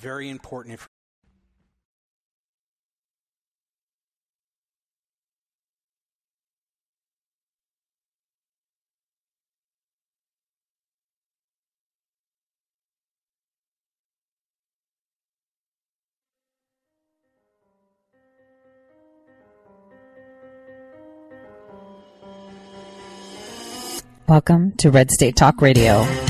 very important. Welcome to Red State Talk Radio.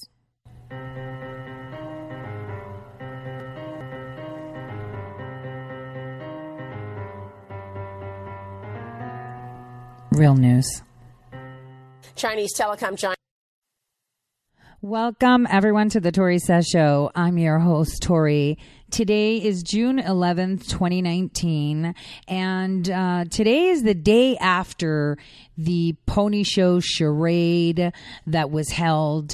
Real news. Chinese telecom giant. Welcome, everyone, to the Tori Says Show. I'm your host, Tori. Today is June 11th, 2019, and uh, today is the day after the pony show charade that was held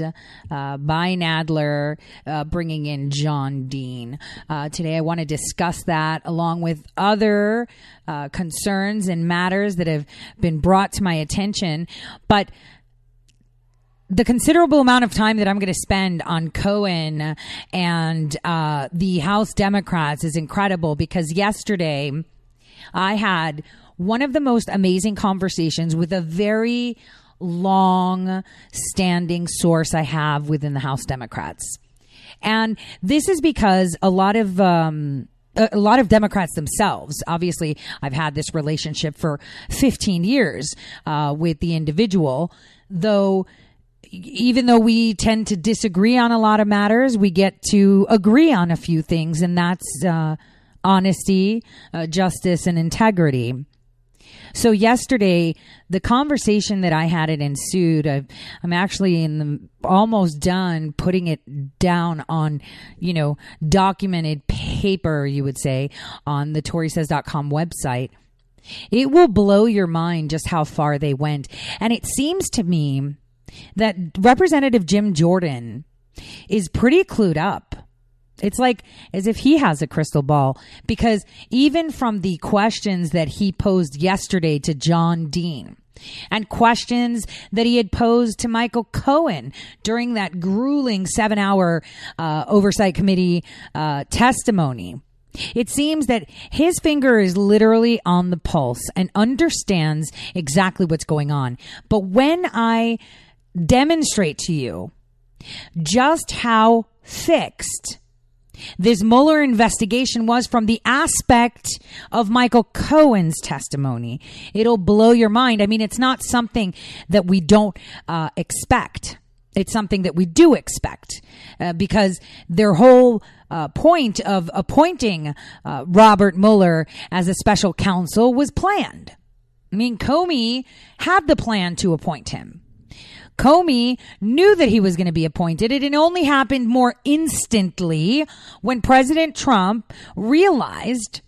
uh, by Nadler, uh, bringing in John Dean. Uh, today, I want to discuss that along with other uh, concerns and matters that have been brought to my attention. But the considerable amount of time that I'm going to spend on Cohen and uh, the House Democrats is incredible because yesterday I had one of the most amazing conversations with a very long standing source I have within the House Democrats. And this is because a lot of, um, a lot of Democrats themselves. Obviously, I've had this relationship for 15 years uh, with the individual, though even though we tend to disagree on a lot of matters, we get to agree on a few things, and that's uh, honesty, uh, justice, and integrity. So yesterday, the conversation that I had it ensued. i am actually in the almost done putting it down on, you know, documented paper. You would say on the ToriSays.com website. It will blow your mind just how far they went, and it seems to me that Representative Jim Jordan is pretty clued up. It's like as if he has a crystal ball because even from the questions that he posed yesterday to John Dean and questions that he had posed to Michael Cohen during that grueling seven hour uh, oversight committee uh, testimony. It seems that his finger is literally on the pulse and understands exactly what's going on. But when I demonstrate to you just how fixed this Mueller investigation was from the aspect of Michael Cohen's testimony. It'll blow your mind. I mean, it's not something that we don't uh, expect. It's something that we do expect uh, because their whole uh, point of appointing uh, Robert Mueller as a special counsel was planned. I mean, Comey had the plan to appoint him. Comey knew that he was going to be appointed. It only happened more instantly when President Trump realized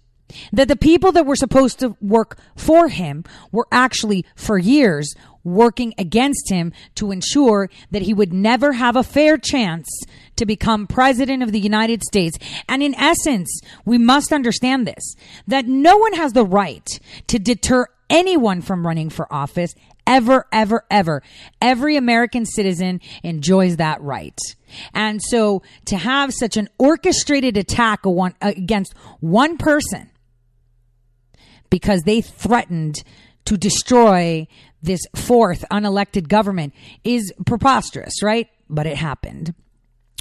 that the people that were supposed to work for him were actually for years working against him to ensure that he would never have a fair chance to become president of the United States. And in essence, we must understand this, that no one has the right to deter anyone from running for office ever, ever, ever. Every American citizen enjoys that right. And so to have such an orchestrated attack against one person because they threatened to destroy this fourth unelected government is preposterous, right? But it happened.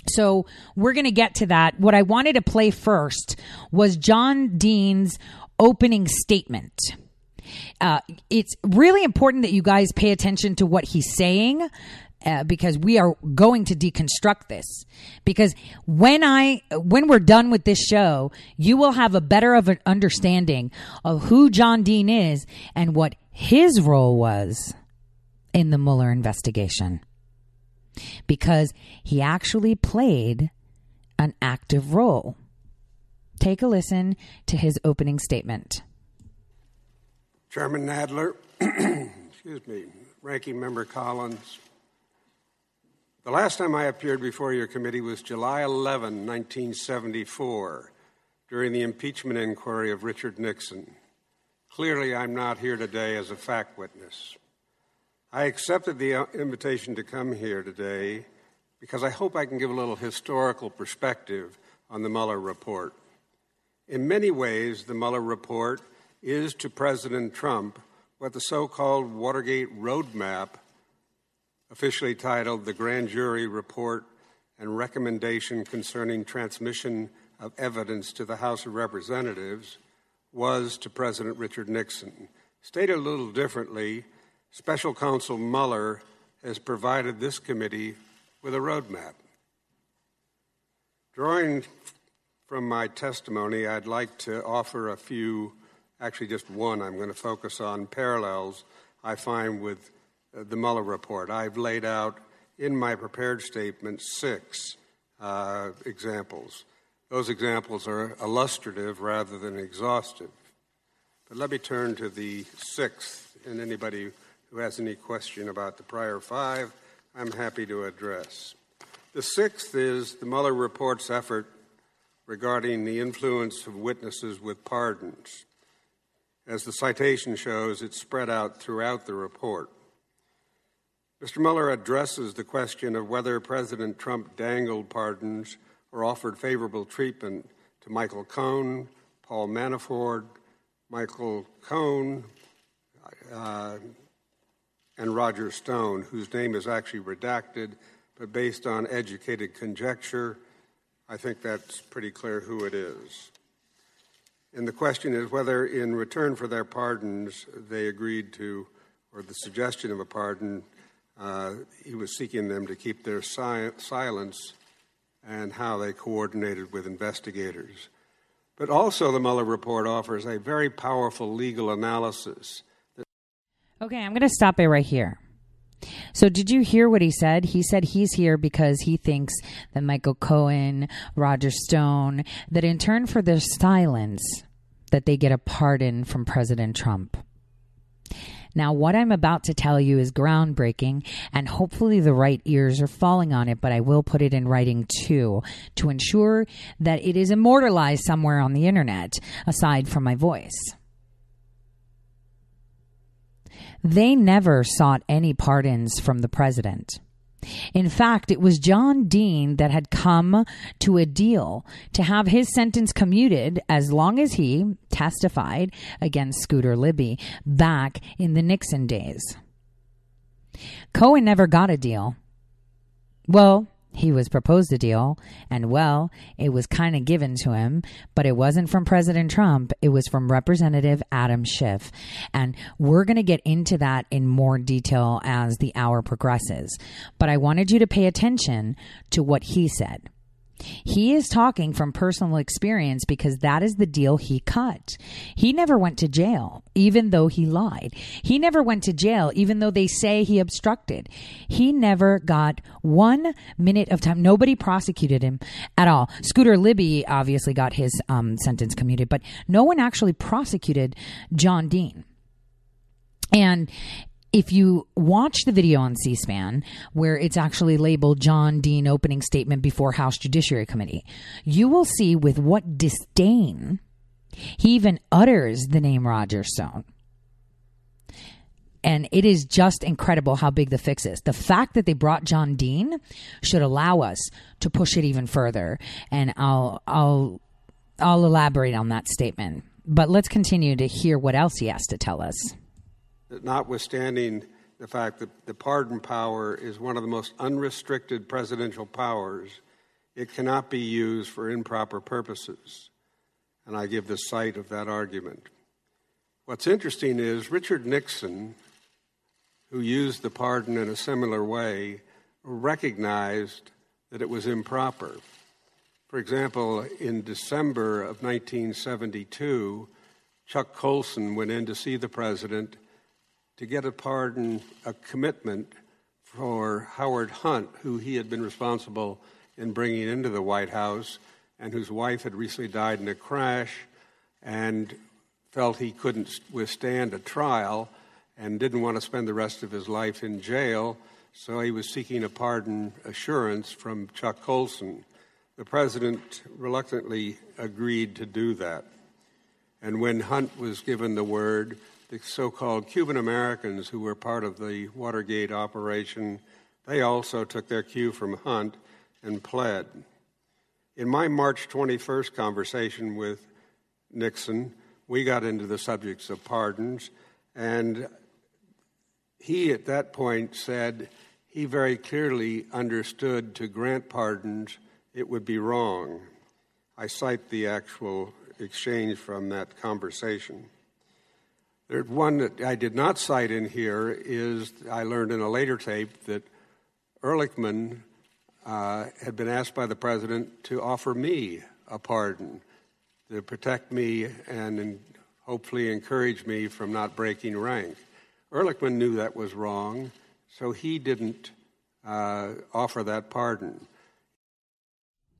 So we're going to get to that. What I wanted to play first was John Dean's opening statement. Uh, it's really important that you guys pay attention to what he's saying. Uh, because we are going to deconstruct this because when i when we're done with this show you will have a better of an understanding of who john dean is and what his role was in the mueller investigation because he actually played an active role. Take a listen to his opening statement. Chairman Nadler, excuse me, Ranking Member Collins. The last time I appeared before your committee was July 11, 1974, during the impeachment inquiry of Richard Nixon. Clearly, I'm not here today as a fact witness. I accepted the uh, invitation to come here today because I hope I can give a little historical perspective on the Mueller report. In many ways, the Mueller report is to President Trump what the so called Watergate Roadmap, officially titled the Grand Jury Report and Recommendation Concerning Transmission of Evidence to the House of Representatives, was to President Richard Nixon. Stated a little differently, Special Counsel Mueller has provided this committee with a roadmap. Drawing from my testimony, I'd like to offer a few, actually, just one, I'm going to focus on parallels I find with uh, the Mueller report. I've laid out in my prepared statement six uh, examples. Those examples are illustrative rather than exhaustive. But let me turn to the sixth, and anybody who has any question about the prior five, I'm happy to address. The sixth is the Mueller report's effort regarding the influence of witnesses with pardons. As the citation shows, it's spread out throughout the report. Mr. Mueller addresses the question of whether President Trump dangled pardons or offered favorable treatment to Michael Cohen, Paul Manafort, Michael Cohen, uh, and Roger Stone, whose name is actually redacted, but based on educated conjecture, I think that's pretty clear who it is. And the question is whether, in return for their pardons, they agreed to, or the suggestion of a pardon, uh, he was seeking them to keep their si- silence and how they coordinated with investigators. But also, the Mueller report offers a very powerful legal analysis. Okay, I'm going to stop it right here. So, did you hear what he said? He said he's here because he thinks that Michael Cohen, Roger Stone, that in turn for their silence, that they get a pardon from President Trump. Now, what I'm about to tell you is groundbreaking, and hopefully the right ears are falling on it, but I will put it in writing too to ensure that it is immortalized somewhere on the internet aside from my voice. They never sought any pardons from the president. In fact, it was John Dean that had come to a deal to have his sentence commuted as long as he testified against Scooter Libby back in the Nixon days. Cohen never got a deal. Well, he was proposed a deal, and well, it was kind of given to him, but it wasn't from President Trump. It was from Representative Adam Schiff. And we're going to get into that in more detail as the hour progresses. But I wanted you to pay attention to what he said. He is talking from personal experience because that is the deal he cut. He never went to jail, even though he lied. He never went to jail, even though they say he obstructed. He never got one minute of time. Nobody prosecuted him at all. Scooter Libby obviously got his um, sentence commuted, but no one actually prosecuted John Dean. And if you watch the video on C SPAN, where it's actually labeled John Dean opening statement before House Judiciary Committee, you will see with what disdain he even utters the name Roger Stone. And it is just incredible how big the fix is. The fact that they brought John Dean should allow us to push it even further. And I'll, I'll, I'll elaborate on that statement. But let's continue to hear what else he has to tell us notwithstanding the fact that the pardon power is one of the most unrestricted presidential powers, it cannot be used for improper purposes. And I give the cite of that argument. What's interesting is Richard Nixon, who used the pardon in a similar way, recognized that it was improper. For example, in December of 1972, Chuck Colson went in to see the president to get a pardon, a commitment for Howard Hunt, who he had been responsible in bringing into the White House and whose wife had recently died in a crash and felt he couldn't withstand a trial and didn't want to spend the rest of his life in jail, so he was seeking a pardon assurance from Chuck Colson. The president reluctantly agreed to do that. And when Hunt was given the word, the so called Cuban Americans who were part of the Watergate operation, they also took their cue from Hunt and pled. In my March 21st conversation with Nixon, we got into the subjects of pardons, and he at that point said he very clearly understood to grant pardons it would be wrong. I cite the actual exchange from that conversation. There's one that I did not cite in here is I learned in a later tape that Ehrlichman uh, had been asked by the president to offer me a pardon to protect me and hopefully encourage me from not breaking rank. Ehrlichman knew that was wrong, so he didn't uh, offer that pardon.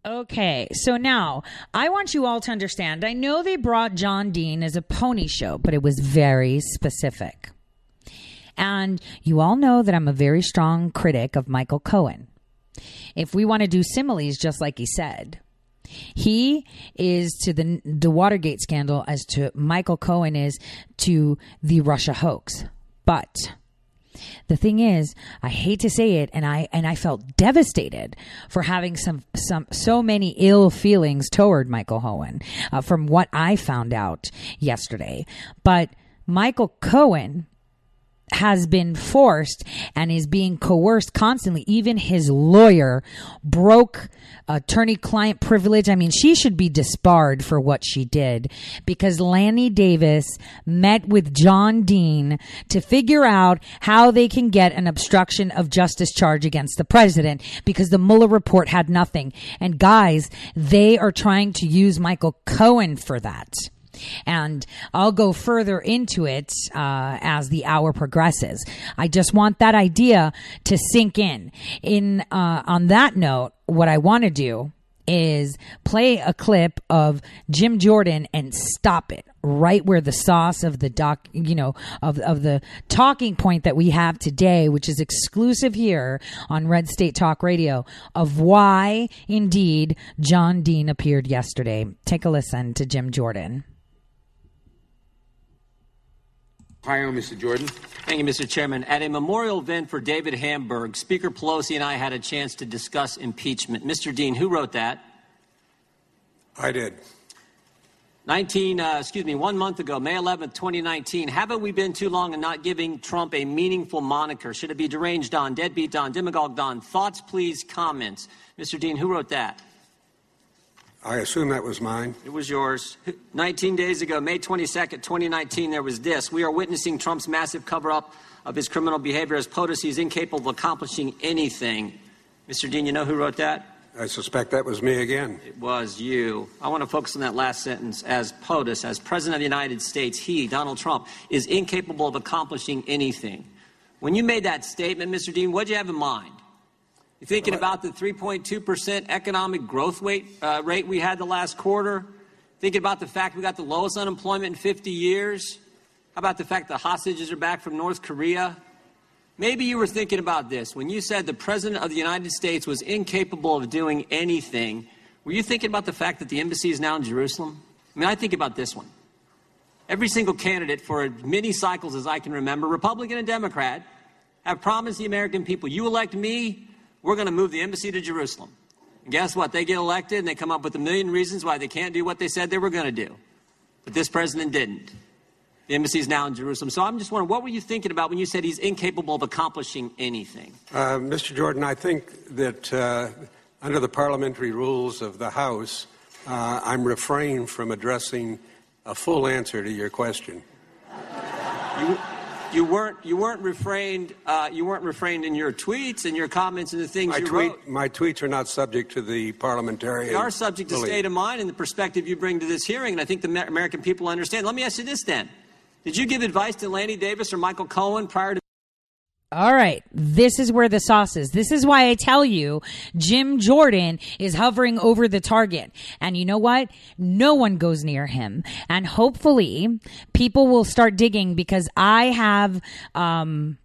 Okay, so now I want you all to understand. I know they brought John Dean as a pony show, but it was very specific. And you all know that I'm a very strong critic of Michael Cohen. If we want to do similes, just like he said, he is to the the Watergate scandal as to Michael Cohen is to the Russia hoax. But the thing is, I hate to say it, and I and I felt devastated for having some some so many ill feelings toward Michael Cohen uh, from what I found out yesterday. But Michael Cohen has been forced and is being coerced constantly. Even his lawyer broke attorney client privilege. I mean, she should be disbarred for what she did because Lanny Davis met with John Dean to figure out how they can get an obstruction of justice charge against the president because the Mueller report had nothing. And guys, they are trying to use Michael Cohen for that. And I'll go further into it uh, as the hour progresses. I just want that idea to sink in. In uh, on that note, what I want to do is play a clip of Jim Jordan and stop it right where the sauce of the doc, you know, of, of the talking point that we have today, which is exclusive here on Red State Talk Radio of why indeed John Dean appeared yesterday. Take a listen to Jim Jordan. Ohio, Mr. Jordan. Thank you, Mr. Chairman. At a memorial event for David Hamburg, Speaker Pelosi and I had a chance to discuss impeachment. Mr. Dean, who wrote that? I did. 19, uh, excuse me, one month ago, May 11th, 2019. Haven't we been too long in not giving Trump a meaningful moniker? Should it be deranged Don, deadbeat Don, demagogue Don? Thoughts, please, comments. Mr. Dean, who wrote that? I assume that was mine. It was yours. 19 days ago, May 22nd, 2019, there was this. We are witnessing Trump's massive cover up of his criminal behavior as POTUS. He's incapable of accomplishing anything. Mr. Dean, you know who wrote that? I suspect that was me again. It was you. I want to focus on that last sentence. As POTUS, as President of the United States, he, Donald Trump, is incapable of accomplishing anything. When you made that statement, Mr. Dean, what did you have in mind? Thinking about the 3.2% economic growth rate, uh, rate we had the last quarter? Thinking about the fact we got the lowest unemployment in 50 years? How about the fact the hostages are back from North Korea? Maybe you were thinking about this when you said the President of the United States was incapable of doing anything. Were you thinking about the fact that the embassy is now in Jerusalem? I mean, I think about this one. Every single candidate for as many cycles as I can remember, Republican and Democrat, have promised the American people, you elect me, we're going to move the embassy to Jerusalem. And guess what? They get elected and they come up with a million reasons why they can't do what they said they were going to do. But this president didn't. The embassy is now in Jerusalem. So I'm just wondering, what were you thinking about when you said he's incapable of accomplishing anything? Uh, Mr. Jordan, I think that uh, under the parliamentary rules of the House, uh, I'm refraining from addressing a full answer to your question. You, you weren't you weren't refrained uh, you weren't refrained in your tweets and your comments and the things my you tweet, wrote. My tweets are not subject to the parliamentarian. They are subject to state of mind and the perspective you bring to this hearing, and I think the American people understand. Let me ask you this then: Did you give advice to Lanny Davis or Michael Cohen prior to? All right. This is where the sauce is. This is why I tell you Jim Jordan is hovering over the target. And you know what? No one goes near him. And hopefully people will start digging because I have, um,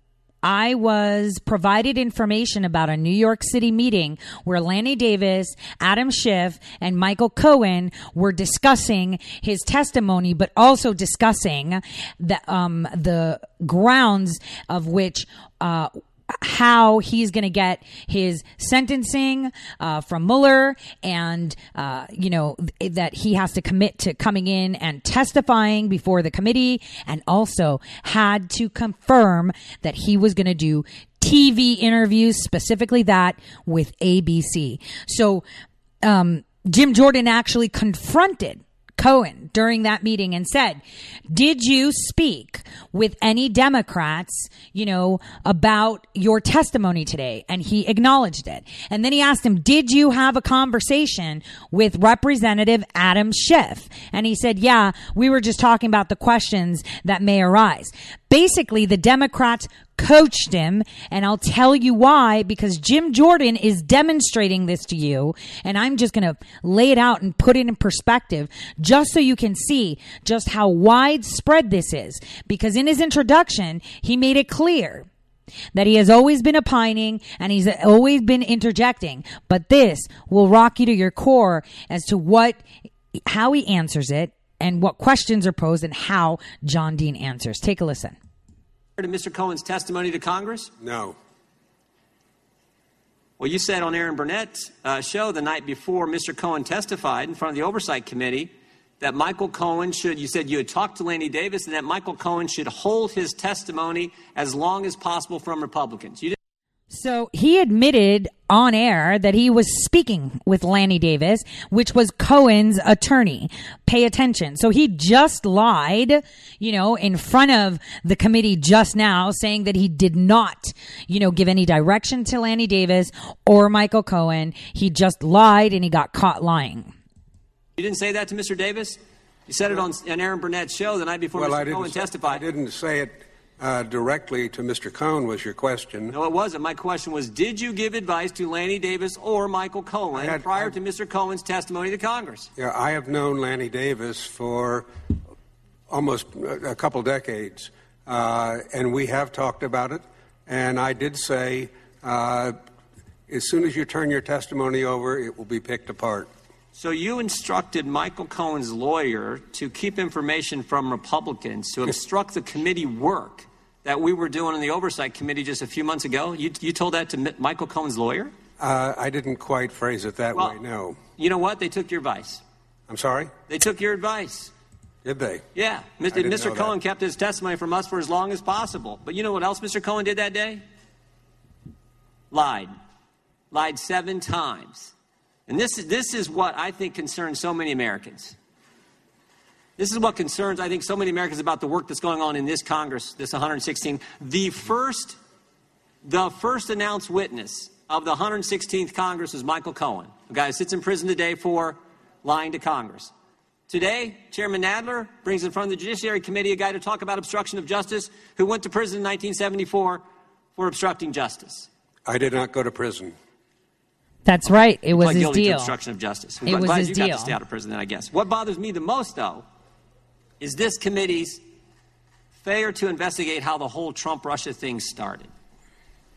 I was provided information about a New York City meeting where Lanny Davis, Adam Schiff, and Michael Cohen were discussing his testimony, but also discussing the um, the grounds of which. Uh, how he's going to get his sentencing uh, from Mueller, and uh, you know th- that he has to commit to coming in and testifying before the committee, and also had to confirm that he was going to do TV interviews, specifically that with ABC. So um, Jim Jordan actually confronted Cohen during that meeting and said, Did you speak with any Democrats, you know, about your testimony today? And he acknowledged it. And then he asked him, Did you have a conversation with Representative Adam Schiff? And he said, Yeah, we were just talking about the questions that may arise. Basically, the Democrats coached him, and I'll tell you why because Jim Jordan is demonstrating this to you, and I'm just going to lay it out and put it in perspective just so you can see just how widespread this is. Because in his introduction, he made it clear that he has always been opining and he's always been interjecting, but this will rock you to your core as to what, how he answers it and what questions are posed and how John Dean answers. Take a listen. To Mr. Cohen's testimony to Congress? No. Well, you said on Erin Burnett's uh, show the night before Mr. Cohen testified in front of the Oversight Committee that Michael Cohen should, you said you had talked to Lanny Davis and that Michael Cohen should hold his testimony as long as possible from Republicans. You So he admitted on air that he was speaking with Lanny Davis, which was Cohen's attorney. Pay attention. So he just lied, you know, in front of the committee just now saying that he did not, you know, give any direction to Lanny Davis or Michael Cohen. He just lied and he got caught lying. You didn't say that to Mr. Davis? You said it on, on Erin Burnett's show the night before Well, I Mr. didn't, Cohen testified. I didn't say it uh, directly to Mr. Cohen, was your question. No, it wasn't. My question was Did you give advice to Lanny Davis or Michael Cohen had- prior I- to Mr. Cohen's testimony to Congress? Yeah, I have known Lanny Davis for almost a a couple decades, uh, and we have talked about it. And I did say, uh, as soon as you turn your testimony over, it will be picked apart. So you instructed Michael Cohen's lawyer to keep information from Republicans to obstruct the committee work that we were doing in the Oversight Committee just a few months ago. You, you told that to Michael Cohen's lawyer? Uh, I didn't quite phrase it that Well- way, no. You know what? They took your advice. I'm sorry? They took your advice. Did they? Yeah. Mr. Mr. Cohen that. kept his testimony from us for as long as possible. But you know what else Mr. Cohen did that day? Lied. Lied seven times. And this is, this is what I think concerns so many Americans. This is what concerns, I think, so many Americans about the work that's going on in this Congress, this 116. The first, the first announced witness of the 116th Congress was Michael Cohen, a guy who sits in prison today for lying to Congress. Today, Chairman Nadler brings in front of the Judiciary Committee a guy to talk about obstruction of justice who went to prison in 1974 for obstructing justice. I did not go to prison. That's right. It was Pled his guilty to deal. obstruction of justice. It I'm was glad his you got to stay out of prison then, I guess. What bothers me the most, though, is this committee's failure to investigate how the whole Trump Russia thing started.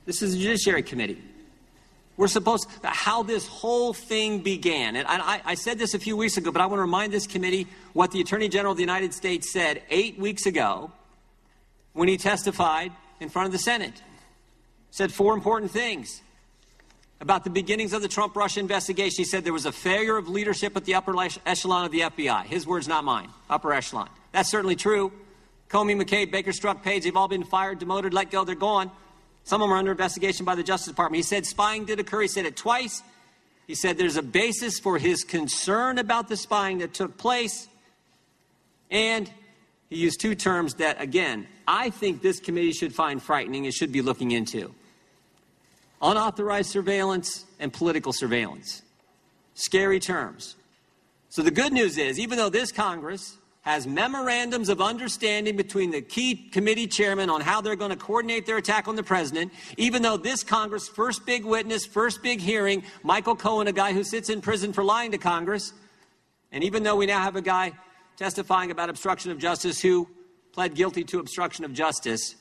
This is the Judiciary Committee. We're supposed to, how this whole thing began. And I, I said this a few weeks ago, but I want to remind this committee what the Attorney General of the United States said eight weeks ago when he testified in front of the Senate. Said four important things about the beginnings of the Trump Russia investigation. He said there was a failure of leadership at the upper echelon of the FBI. His words, not mine. Upper echelon. That's certainly true. Comey, McCabe, Baker, Strzok, Page, they've all been fired, demoted, let go, they're gone. Some of them are under investigation by the Justice Department. He said spying did occur. He said it twice. He said there's a basis for his concern about the spying that took place. And he used two terms that, again, I think this committee should find frightening and should be looking into unauthorized surveillance and political surveillance. Scary terms. So the good news is, even though this Congress has memorandums of understanding between the key committee chairmen on how they're going to coordinate their attack on the president, even though this Congress, first big witness, first big hearing, Michael Cohen, a guy who sits in prison for lying to Congress, and even though we now have a guy testifying about obstruction of justice who pled guilty to obstruction of justice,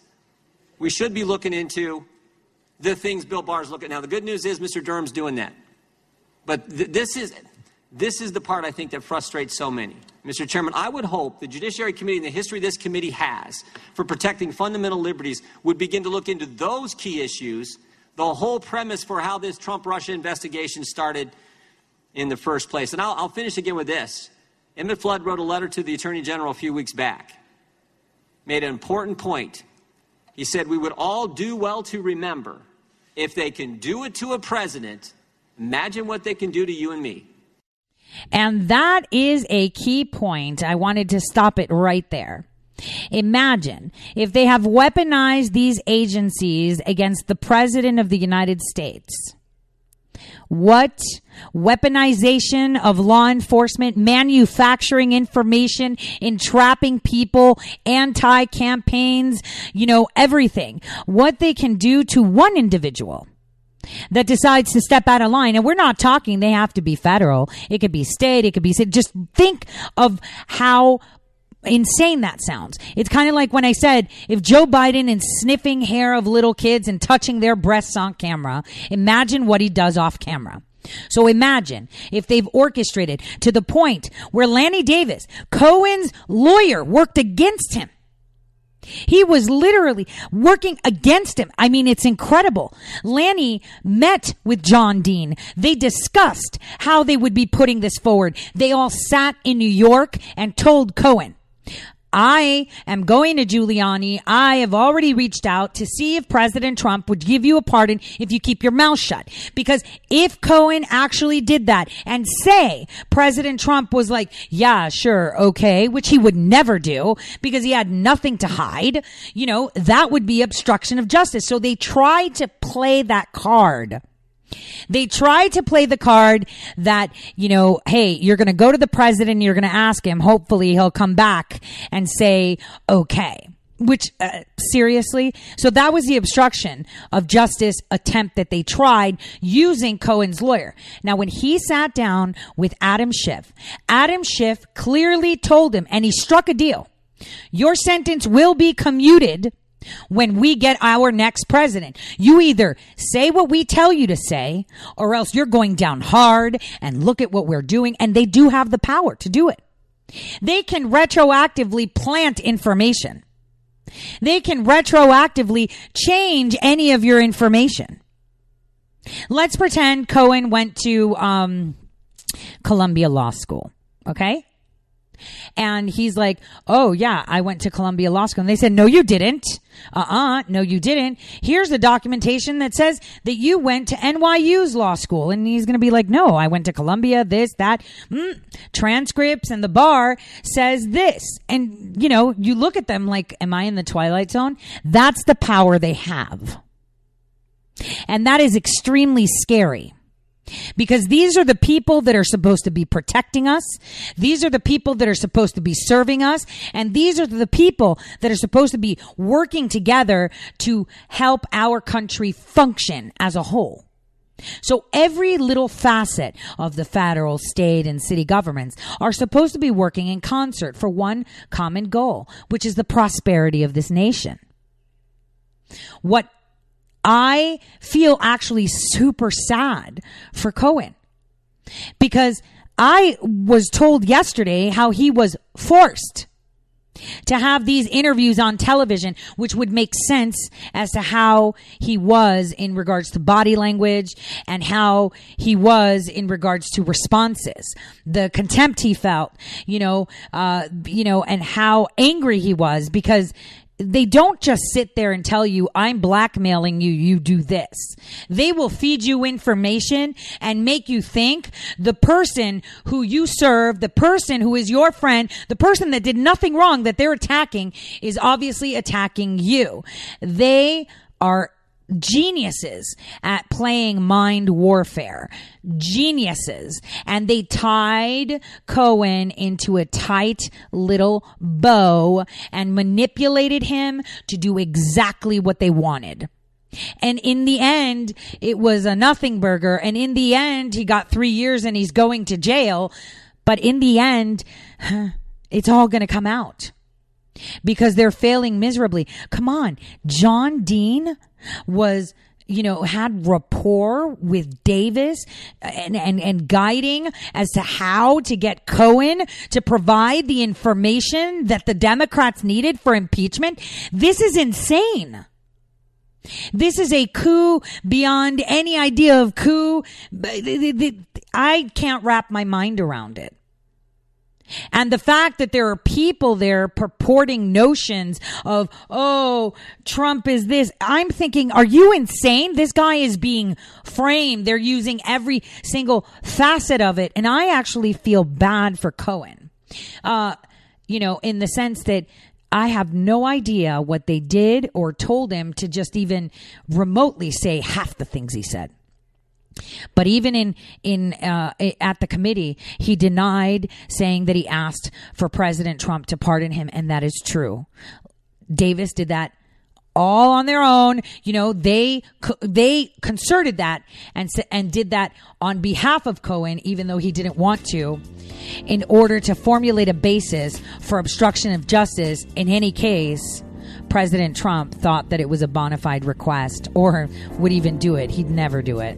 we should be looking into the things Bill Barr's looking at. Now, the good news is Mr. Durham's doing that. But th- this is this is the part I think that frustrates so many. Mr. Chairman, I would hope the Judiciary Committee and the history this committee has for protecting fundamental liberties would begin to look into those key issues, the whole premise for how this Trump Russia investigation started in the first place. And I'll, I'll finish again with this. Emmett Flood wrote a letter to the Attorney General a few weeks back, made an important point. He said, We would all do well to remember if they can do it to a president, imagine what they can do to you and me. And that is a key point. I wanted to stop it right there. Imagine if they have weaponized these agencies against the President of the United States. What weaponization of law enforcement, manufacturing information, entrapping people, anti campaigns, you know, everything. What they can do to one individual that decides to step out of line. And we're not talking they have to be federal. It could be state. It could be just think of how insane that sounds. It's kind of like when I said if Joe Biden is sniffing hair of little kids and touching their breasts on camera, imagine what he does off camera. So imagine if they've orchestrated to the point where Lanny Davis, Cohen's lawyer, worked against him he was literally working against him. I mean, it's incredible. Lanny met with John Dean. They discussed how they would be putting this forward. They all sat in New York and told Cohen, I am going to Giuliani. I have already reached out to see if President Trump would give you a pardon if you keep your mouth shut. Because if Cohen actually did that and say President Trump was like, yeah, sure, okay, which he would never do because he had nothing to hide, you know, that would be obstruction of justice. So they tried to play that card. They tried to play the card that, you know, hey, you're going to go to the president, you're going to ask him, hopefully he'll come back and say, okay. Which, uh, seriously? So that was the obstruction of justice attempt that they tried using Cohen's lawyer. Now, when he sat down with Adam Schiff, Adam Schiff clearly told him, and he struck a deal. Your sentence will be commuted when we get our next president. You either say what we tell you to say, or else you're going down hard and look at what we're doing. And they do have the power to do it. They can retroactively plant information. They can retroactively change any of your information. Let's pretend Cohen went to um, Columbia Law School. Okay. And he's like, Oh, yeah, I went to Columbia Law School. And they said, No, you didn't. Uh uh no, you didn't. Here's the documentation that says that you went to NYU's law school. And he's going to be like, No, I went to Columbia, this, that. Mm, transcripts and the bar says this. And, you know, you look at them like, Am I in the Twilight Zone? That's the power they have. And that is extremely scary. Because these are the people that are supposed to be protecting us. These are the people that are supposed to be serving us. And these are the people that are supposed to be working together to help our country function as a whole. So every little facet of the federal, state, and city governments are supposed to be working in concert for one common goal, which is the prosperity of this nation. What I feel actually super sad for Cohen. Because I was told yesterday how he was forced to have these interviews on television, which would make sense as to how he was in regards to body language and how he was in regards to responses, the contempt he felt, you know, uh, you know, and how angry he was because they don't just sit there and tell you, I'm blackmailing you, you do this. They will feed you information and make you think the person who you serve, the person who is your friend, the person that did nothing wrong that they're attacking is obviously attacking you. They are geniuses at playing mind warfare. Geniuses. And they tied Cohen into a tight little bow and manipulated him to do exactly what they wanted. And in the end, it was a nothing burger. And in the end, he got three years and he's going to jail. But in the end, it's all going to come out because they're failing miserably. Come on. John Dean was you know, had rapport with Davis and, and, and guiding as to how to get Cohen to provide the information that the Democrats needed for impeachment. This is insane. This is a coup beyond any idea of coup. I can't wrap my mind around it. And the fact that there are people there purporting notions of, oh, Trump is this. I'm thinking, are you insane? This guy is being framed. They're using every single facet of it. And I actually feel bad for Cohen. Uh, you know, in the sense that I have no idea what they did or told him to just even remotely say half the things he said. But even in in uh, at the committee, he denied saying that he asked for President Trump to pardon him, and that is true. Davis did that all on their own. You know, they they concerted that and and did that on behalf of Cohen, even though he didn't want to, in order to formulate a basis for obstruction of justice. In any case, President Trump thought that it was a bona fide request, or would even do it. He'd never do it.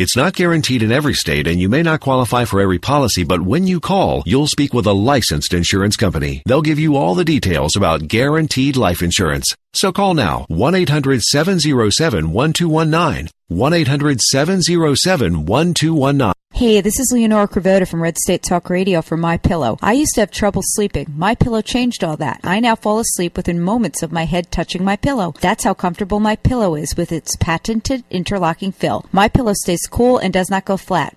It's not guaranteed in every state and you may not qualify for every policy, but when you call, you'll speak with a licensed insurance company. They'll give you all the details about guaranteed life insurance. So call now 1-800-707-1219. 1-800-707-1219. Hey, this is Leonora Cravota from Red State Talk Radio for My Pillow. I used to have trouble sleeping. My Pillow changed all that. I now fall asleep within moments of my head touching my pillow. That's how comfortable My Pillow is with its patented interlocking fill. My Pillow stays cool and does not go flat.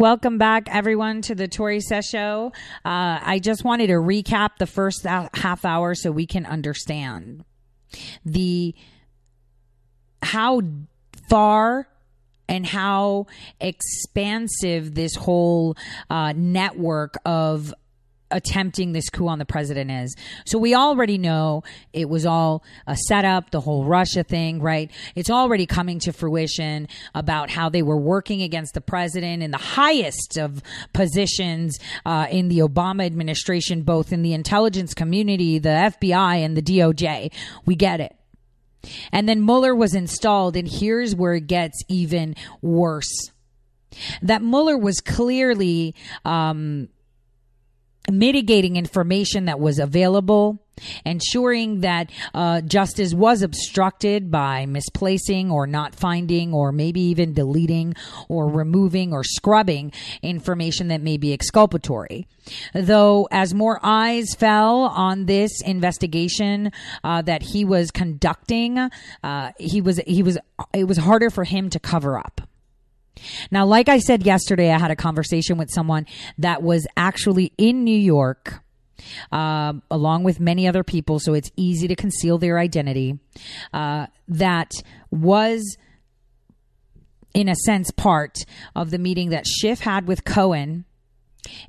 Welcome back, everyone, to the Tori Says Show. Uh, I just wanted to recap the first half hour so we can understand the how far and how expansive this whole uh, network of attempting this coup on the president is. So we already know it was all a setup, the whole Russia thing, right? It's already coming to fruition about how they were working against the president in the highest of positions uh, in the Obama administration, both in the intelligence community, the FBI, and the DOJ. We get it. And then Mueller was installed, and here's where it gets even worse. That Mueller was clearly um, mitigating information that was available, ensuring that uh, justice was obstructed by misplacing or not finding or maybe even deleting or removing or scrubbing information that may be exculpatory. Though, as more eyes fell on this investigation uh, that he was conducting, uh, he was he was it was harder for him to cover up. Now, like I said yesterday, I had a conversation with someone that was actually in New York. Uh, along with many other people, so it's easy to conceal their identity. Uh, that was, in a sense, part of the meeting that Schiff had with Cohen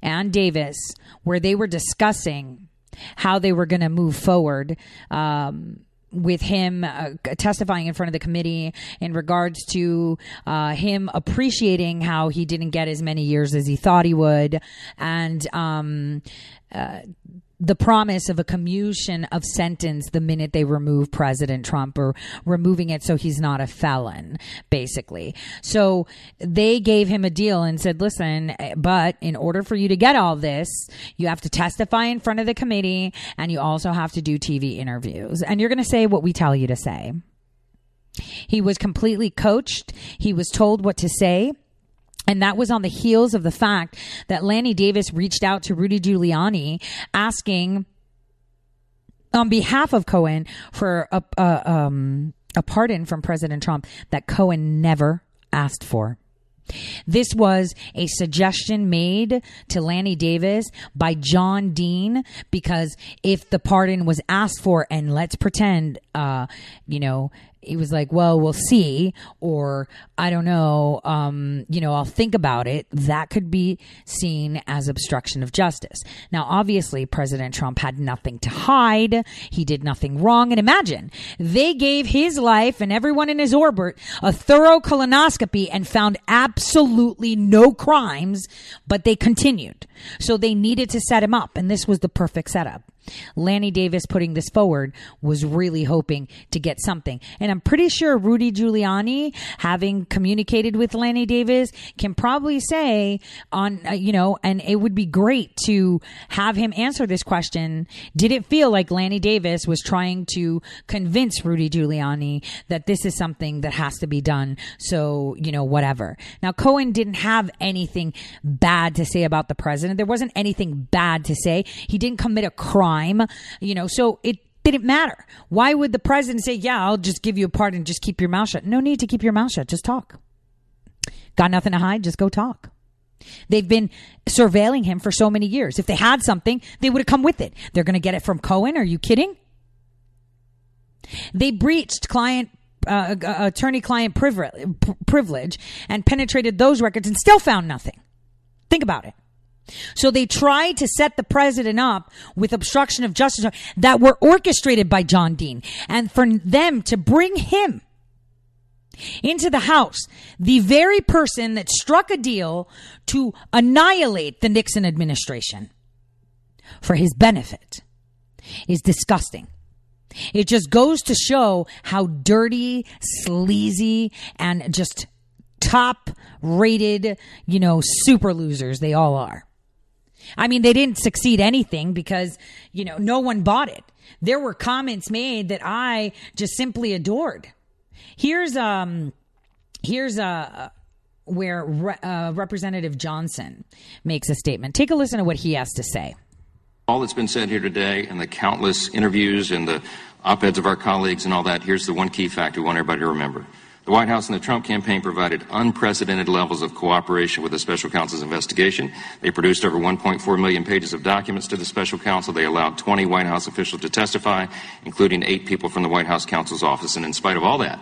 and Davis, where they were discussing how they were going to move forward. Um, with him uh, testifying in front of the committee in regards to uh, him appreciating how he didn't get as many years as he thought he would, and um, uh, the promise of a commutation of sentence the minute they remove President Trump or removing it so he's not a felon, basically. So they gave him a deal and said, listen, but in order for you to get all this, you have to testify in front of the committee and you also have to do TV interviews. And you're going to say what we tell you to say. He was completely coached. He was told what to say. And that was on the heels of the fact that Lanny Davis reached out to Rudy Giuliani asking on behalf of Cohen for a, a, um, a pardon from President Trump that Cohen never asked for. This was a suggestion made to Lanny Davis by John Dean because if the pardon was asked for, and let's pretend, uh, you know, he was like, well, we'll see, or I don't know, um, you know, I'll think about it. That could be seen as obstruction of justice. Now, obviously, President Trump had nothing to hide. He did nothing wrong. And imagine they gave his life and everyone in his orbit a thorough colonoscopy and found absolutely no crimes, but they continued. So they needed to set him up. And this was the perfect setup. Lanny Davis putting this forward was really hoping to get something. And I'm pretty sure Rudy Giuliani, having communicated with Lanny Davis, can probably say on, uh, you know, and it would be great to have him answer this question. Did it feel like Lanny Davis was trying to convince Rudy Giuliani that this is something that has to be done? So, you know, whatever. Now, Cohen didn't have anything bad to say about the president. There wasn't anything bad to say. He didn't commit a crime crime, you know, so it didn't matter. Why would the president say, yeah, I'll just give you a pardon, just keep your mouth shut? No need to keep your mouth shut, just talk. Got nothing to hide, just go talk. They've been surveilling him for so many years. If they had something, they would have come with it. They're going to get it from Cohen. Are you kidding? They breached client uh, uh attorney-client privilege and penetrated those records and still found nothing. Think about it. So they tried to set the president up with obstruction of justice that were orchestrated by John Dean. And for them to bring him into the House, the very person that struck a deal to annihilate the Nixon administration for his benefit is disgusting. It just goes to show how dirty, sleazy, and just top rated, you know, super losers they all are. I mean, they didn't succeed anything because, you know, no one bought it. There were comments made that I just simply adored. Here's, um, here's, uh, where Re- uh, Representative Johnson makes a statement. Take a listen to what he has to say. All that's been said here today and the countless interviews and the op eds of our colleagues and all that, here's the one key fact we want everybody to remember. The White House and the Trump campaign provided unprecedented levels of cooperation with the special counsel's investigation. They produced over 1.4 million pages of documents to the special counsel. They allowed 20 White House officials to testify, including eight people from the White House counsel's office. And in spite of all that,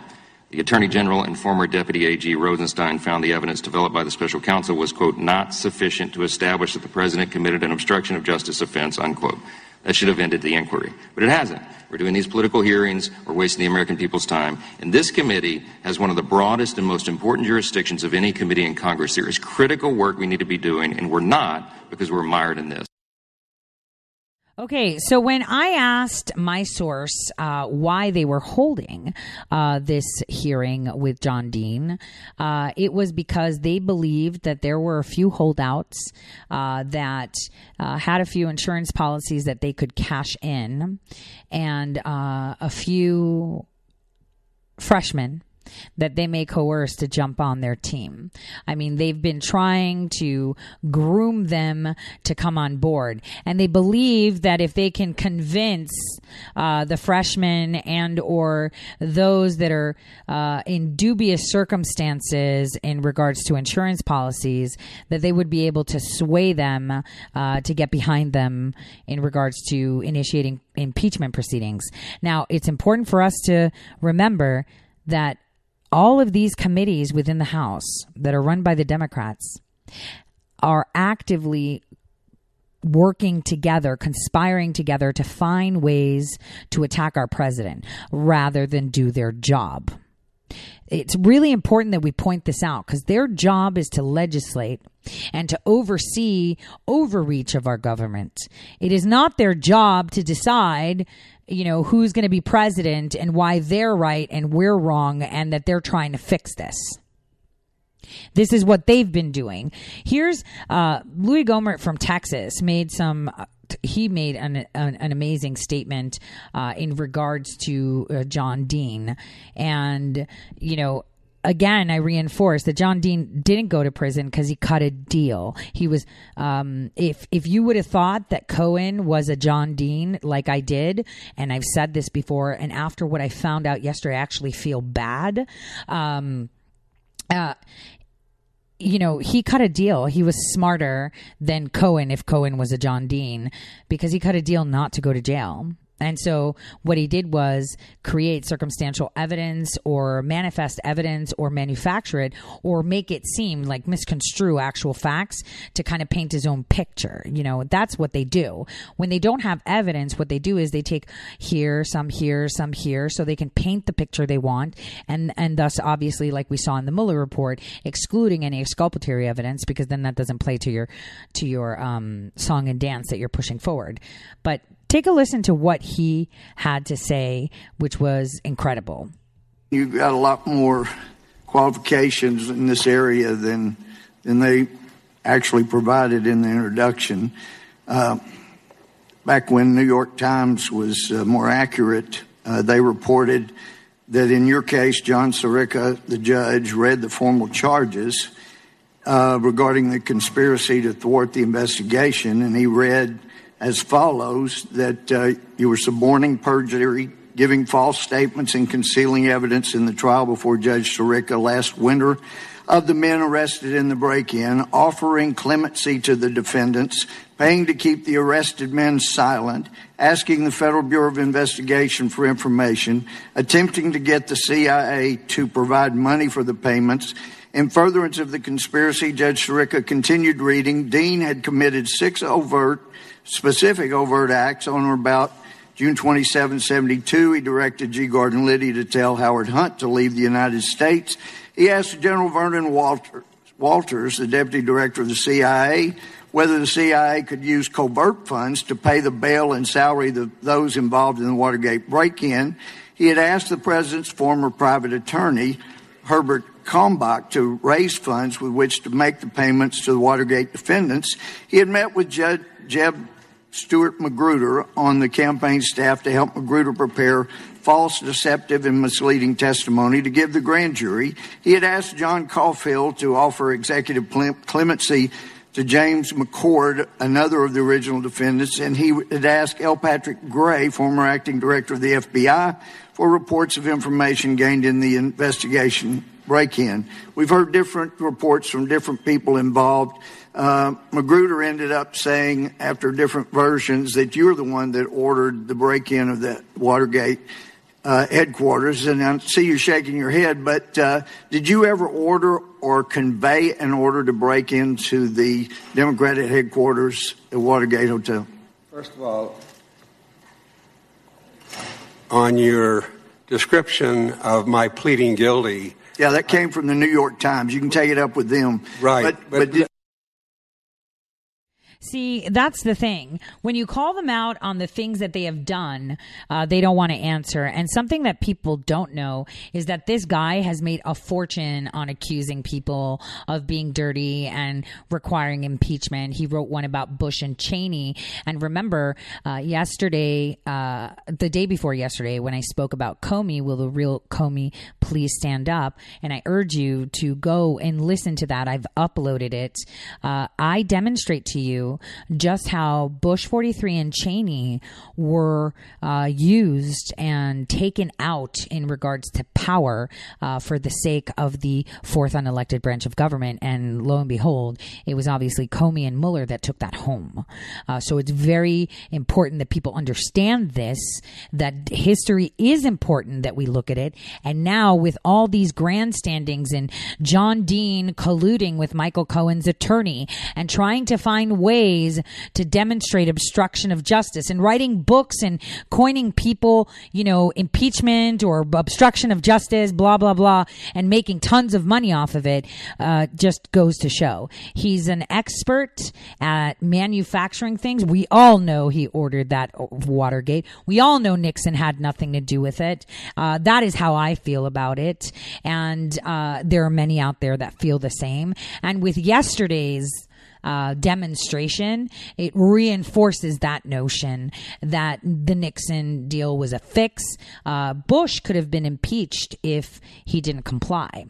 the Attorney General and former Deputy AG Rosenstein found the evidence developed by the special counsel was, quote, not sufficient to establish that the president committed an obstruction of justice offense, unquote. That should have ended the inquiry. But it hasn't. We're doing these political hearings. We're wasting the American people's time. And this committee has one of the broadest and most important jurisdictions of any committee in Congress. There is critical work we need to be doing, and we're not because we're mired in this. Okay, so when I asked my source uh, why they were holding uh, this hearing with John Dean, uh, it was because they believed that there were a few holdouts uh, that uh, had a few insurance policies that they could cash in, and uh, a few freshmen that they may coerce to jump on their team. I mean, they've been trying to groom them to come on board, and they believe that if they can convince uh, the freshmen and or those that are uh, in dubious circumstances in regards to insurance policies, that they would be able to sway them uh, to get behind them in regards to initiating impeachment proceedings. Now, it's important for us to remember that all of these committees within the House that are run by the Democrats are actively working together, conspiring together to find ways to attack our president rather than do their job. It's really important that we point this out because their job is to legislate and to oversee overreach of our government. It is not their job to decide you know, who's going to be president and why they're right and we're wrong and that they're trying to fix this. This is what they've been doing. Here's uh, Louis Gohmert from Texas made some. Uh, he made an, an, an amazing statement uh, in regards to uh, John Dean, and you know again, I reinforce that John Dean didn't go to prison because he cut a deal. He was, um, if if you would have thought that Cohen was a John Dean like I did, and I've said this before, and after what I found out yesterday, I actually feel bad. Um, uh, you know, he cut a deal. He was smarter than Cohen if Cohen was a John Dean because he cut a deal not to go to jail. And so what he did was create circumstantial evidence or manifest evidence or manufacture it or make it seem like misconstrue actual facts to kind of paint his own picture. You know, that's what they do. When they don't have evidence, what they do is they take here, some here, some here, so they can paint the picture they want and and thus obviously like we saw in the Mueller report, excluding any exculpatory evidence because then that doesn't play to your to your um, song and dance that you're pushing forward. But Take a listen to what he had to say, which was incredible. You've got a lot more qualifications in this area than than they actually provided in the introduction. Uh, back when New York Times was uh, more accurate, uh, they reported that in your case, John Sirica, the judge, read the formal charges uh, regarding the conspiracy to thwart the investigation, and he read as follows that uh, you were suborning perjury, giving false statements, and concealing evidence in the trial before Judge Sirica last winter of the men arrested in the break in, offering clemency to the defendants, paying to keep the arrested men silent, asking the Federal Bureau of Investigation for information, attempting to get the CIA to provide money for the payments. In furtherance of the conspiracy, Judge Sirica continued reading. Dean had committed six overt specific overt acts on or about June 27, 72. He directed G. Gordon Liddy to tell Howard Hunt to leave the United States. He asked General Vernon Walter, Walters, the deputy director of the CIA, whether the CIA could use covert funds to pay the bail and salary of those involved in the Watergate break in. He had asked the president's former private attorney, Herbert Kalmbach, to raise funds with which to make the payments to the Watergate defendants. He had met with Judge Jeb Stuart Magruder on the campaign staff to help Magruder prepare false, deceptive, and misleading testimony to give the grand jury. He had asked John Caulfield to offer executive clemency to James McCord, another of the original defendants, and he had asked L. Patrick Gray, former acting director of the FBI, for reports of information gained in the investigation break in. We've heard different reports from different people involved. Uh, Magruder ended up saying, after different versions, that you're the one that ordered the break in of the Watergate uh, headquarters. And I see you shaking your head, but uh, did you ever order or convey an order to break into the Democratic headquarters at Watergate Hotel? First of all, on your description of my pleading guilty. Yeah, that came from the New York Times. You can take it up with them. Right. But, but, but did, See, that's the thing. When you call them out on the things that they have done, uh, they don't want to answer. And something that people don't know is that this guy has made a fortune on accusing people of being dirty and requiring impeachment. He wrote one about Bush and Cheney. And remember, uh, yesterday, uh, the day before yesterday, when I spoke about Comey, will the real Comey please stand up? And I urge you to go and listen to that. I've uploaded it. Uh, I demonstrate to you just how Bush 43 and Cheney were uh, used and taken out in regards to power uh, for the sake of the fourth unelected branch of government. And lo and behold, it was obviously Comey and Mueller that took that home. Uh, so it's very important that people understand this, that history is important that we look at it. And now with all these grandstandings and John Dean colluding with Michael Cohen's attorney and trying to find ways ways to demonstrate obstruction of justice and writing books and coining people, you know, impeachment or obstruction of justice, blah, blah, blah, and making tons of money off of it uh, just goes to show. He's an expert at manufacturing things. We all know he ordered that Watergate. We all know Nixon had nothing to do with it. Uh, that is how I feel about it. And uh, there are many out there that feel the same. And with yesterday's uh, demonstration, it reinforces that notion that the Nixon deal was a fix. Uh, Bush could have been impeached if he didn't comply.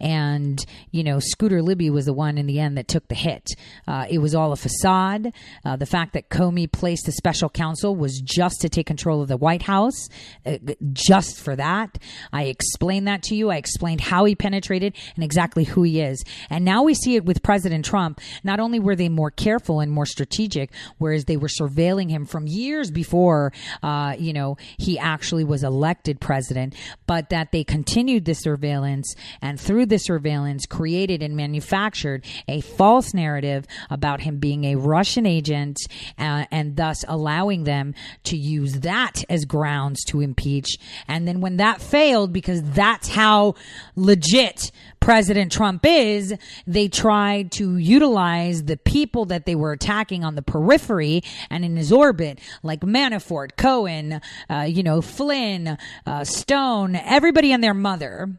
And, you know, Scooter Libby was the one in the end that took the hit. Uh, it was all a facade. Uh, the fact that Comey placed a special counsel was just to take control of the White House, uh, just for that. I explained that to you. I explained how he penetrated and exactly who he is. And now we see it with President Trump. Not only were they more careful and more strategic, whereas they were surveilling him from years before, uh, you know, he actually was elected president, but that they continued the surveillance and through the surveillance created and manufactured a false narrative about him being a Russian agent uh, and thus allowing them to use that as grounds to impeach. And then when that failed, because that's how legit President Trump is, they tried to utilize the people that they were attacking on the periphery and in his orbit, like Manafort, Cohen, uh, you know, Flynn, uh, Stone, everybody and their mother.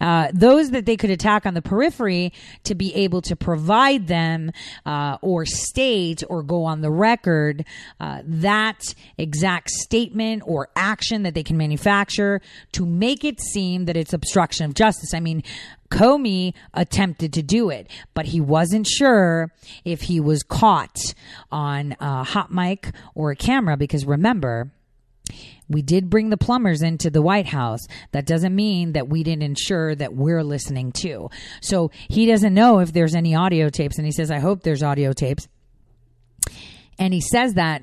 Uh, those that they could attack on the periphery to be able to provide them uh, or state or go on the record uh, that exact statement or action that they can manufacture to make it seem that it's obstruction of justice. I mean, Comey attempted to do it, but he wasn't sure if he was caught on a hot mic or a camera because remember, we did bring the plumbers into the White House. That doesn't mean that we didn't ensure that we're listening too. So he doesn't know if there's any audio tapes. And he says, I hope there's audio tapes. And he says that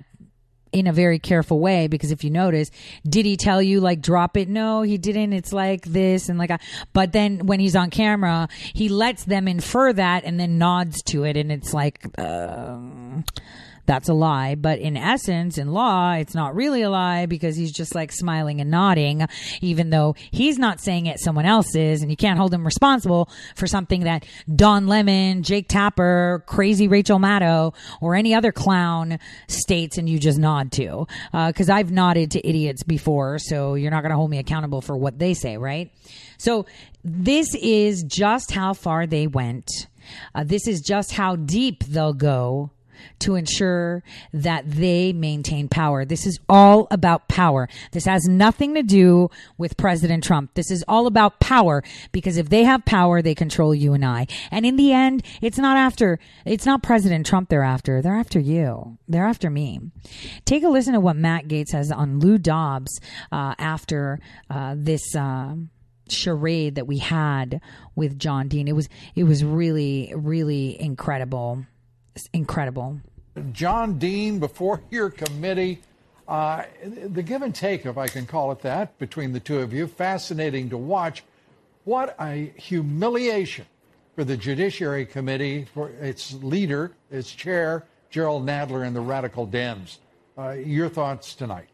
in a very careful way because if you notice, did he tell you like drop it? No, he didn't. It's like this and like, a, but then when he's on camera, he lets them infer that and then nods to it, and it's like. Uh, that's a lie. But in essence, in law, it's not really a lie because he's just like smiling and nodding, even though he's not saying it, someone else is. And you can't hold him responsible for something that Don Lemon, Jake Tapper, crazy Rachel Maddow, or any other clown states and you just nod to. Because uh, I've nodded to idiots before, so you're not going to hold me accountable for what they say, right? So this is just how far they went. Uh, this is just how deep they'll go to ensure that they maintain power. This is all about power. This has nothing to do with President Trump. This is all about power because if they have power, they control you and I. And in the end, it's not after, it's not President Trump they're after. They're after you. They're after me. Take a listen to what Matt Gaetz has on Lou Dobbs uh, after uh, this. Uh, charade that we had with John Dean. It was it was really really incredible, incredible. John Dean before your committee. Uh, the give and take, if I can call it that, between the two of you, fascinating to watch. What a humiliation for the Judiciary Committee, for its leader, its chair, Gerald Nadler, and the radical Dems. Uh, your thoughts tonight?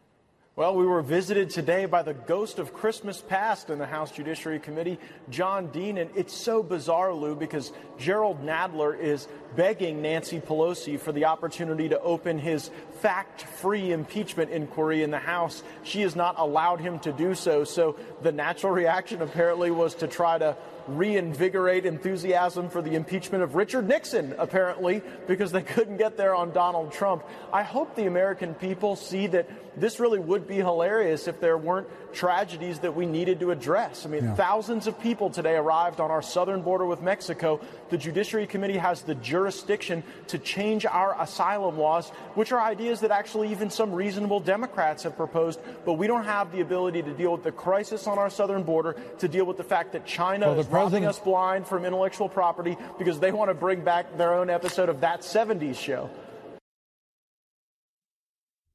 Well, we were visited today by the ghost of Christmas past in the House Judiciary Committee, John Dean. And it's so bizarre, Lou, because Gerald Nadler is begging Nancy Pelosi for the opportunity to open his fact free impeachment inquiry in the House. She has not allowed him to do so. So the natural reaction apparently was to try to reinvigorate enthusiasm for the impeachment of Richard Nixon, apparently, because they couldn't get there on Donald Trump. I hope the American people see that this really would be hilarious if there weren't tragedies that we needed to address. I mean, yeah. thousands of people today arrived on our southern border with Mexico. The Judiciary Committee has the jurisdiction to change our asylum laws, which are ideas that actually even some reasonable Democrats have proposed, but we don't have the ability to deal with the crisis on our southern border, to deal with the fact that China well, is president... us blind from intellectual property because they want to bring back their own episode of that 70s show.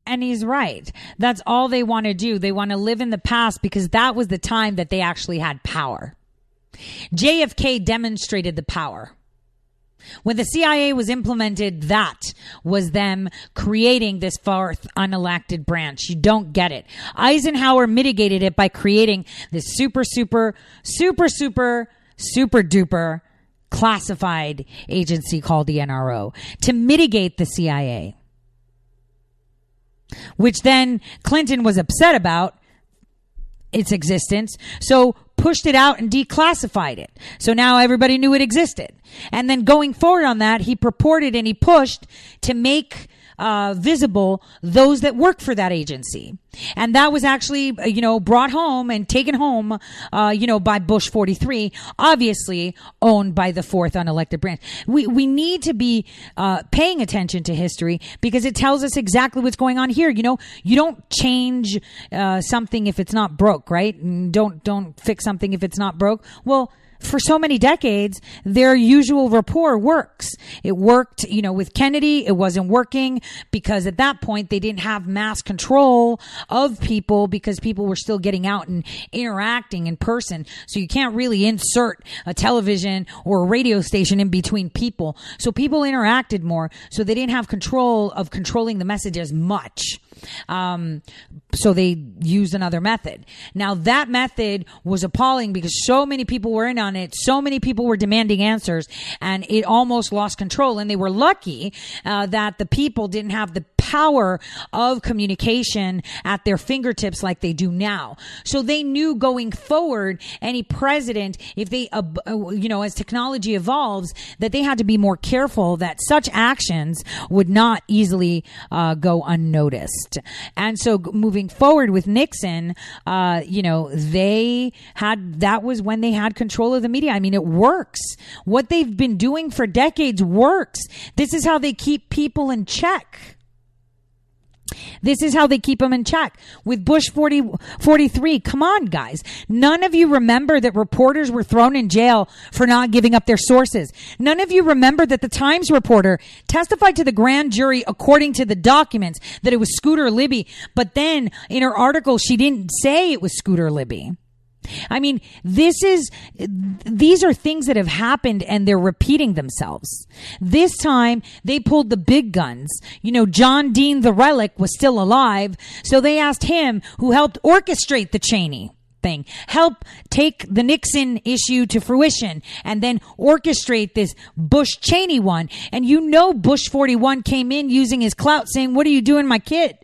And he's right. That's all they want to do. They want to live in the past because that was the time that they actually had power. JFK demonstrated the power. When the CIA was implemented, that was them creating this fourth unelected branch. You don't get it. Eisenhower mitigated it by creating this super, super, super, super, super duper classified agency called the NRO to mitigate the CIA which then Clinton was upset about its existence. So pushed it out and declassified it. So now everybody knew it existed. And then going forward on that, he purported and he pushed to make uh, visible those that work for that agency. And that was actually, uh, you know, brought home and taken home, uh, you know, by Bush 43, obviously owned by the fourth unelected branch. We, we need to be, uh, paying attention to history because it tells us exactly what's going on here. You know, you don't change, uh, something if it's not broke, right? Don't, don't fix something if it's not broke. Well, for so many decades, their usual rapport works. It worked, you know, with Kennedy. It wasn't working because at that point they didn't have mass control of people because people were still getting out and interacting in person. So you can't really insert a television or a radio station in between people. So people interacted more. So they didn't have control of controlling the message as much. Um, so they used another method. Now that method was appalling because so many people were in on it. So many people were demanding answers and it almost lost control. And they were lucky uh, that the people didn't have the power of communication at their fingertips like they do now. So they knew going forward, any president, if they, uh, you know, as technology evolves, that they had to be more careful that such actions would not easily uh, go unnoticed. And so moving forward with Nixon, uh, you know, they had, that was when they had control of the media. I mean, it works. What they've been doing for decades works. This is how they keep people in check. This is how they keep them in check. With Bush 40, 43, come on, guys. None of you remember that reporters were thrown in jail for not giving up their sources. None of you remember that the Times reporter testified to the grand jury according to the documents that it was Scooter Libby, but then in her article, she didn't say it was Scooter Libby. I mean, this is, these are things that have happened and they're repeating themselves. This time they pulled the big guns. You know, John Dean, the relic, was still alive. So they asked him, who helped orchestrate the Cheney thing, help take the Nixon issue to fruition and then orchestrate this Bush Cheney one. And you know, Bush 41 came in using his clout saying, what are you doing, my kid?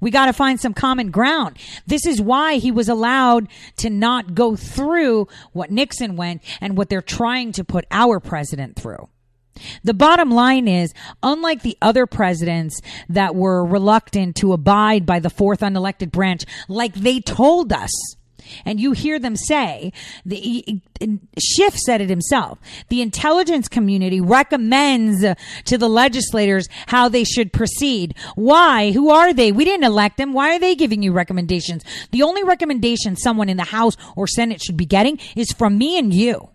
We got to find some common ground. This is why he was allowed to not go through what Nixon went and what they're trying to put our president through. The bottom line is, unlike the other presidents that were reluctant to abide by the fourth unelected branch, like they told us, and you hear them say, the Schiff said it himself. The intelligence community recommends to the legislators how they should proceed. Why? Who are they? We didn't elect them. Why are they giving you recommendations? The only recommendation someone in the House or Senate should be getting is from me and you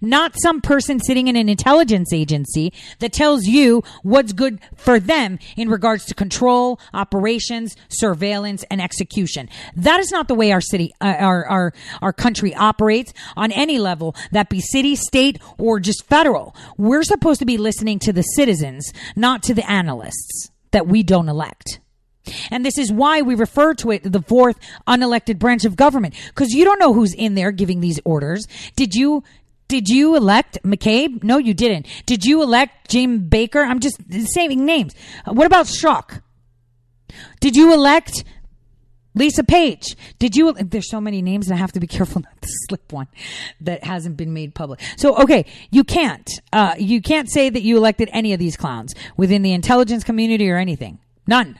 not some person sitting in an intelligence agency that tells you what's good for them in regards to control, operations, surveillance, and execution. That is not the way our city, uh, our, our, our country operates on any level, that be city, state, or just federal. We're supposed to be listening to the citizens, not to the analysts that we don't elect. And this is why we refer to it the fourth unelected branch of government because you don't know who's in there giving these orders. Did you did you elect McCabe? No, you didn't. Did you elect Jim Baker? I'm just saving names. What about Strzok? Did you elect Lisa Page? Did you? There's so many names, and I have to be careful not to slip one that hasn't been made public. So, okay, you can't. Uh, you can't say that you elected any of these clowns within the intelligence community or anything. None.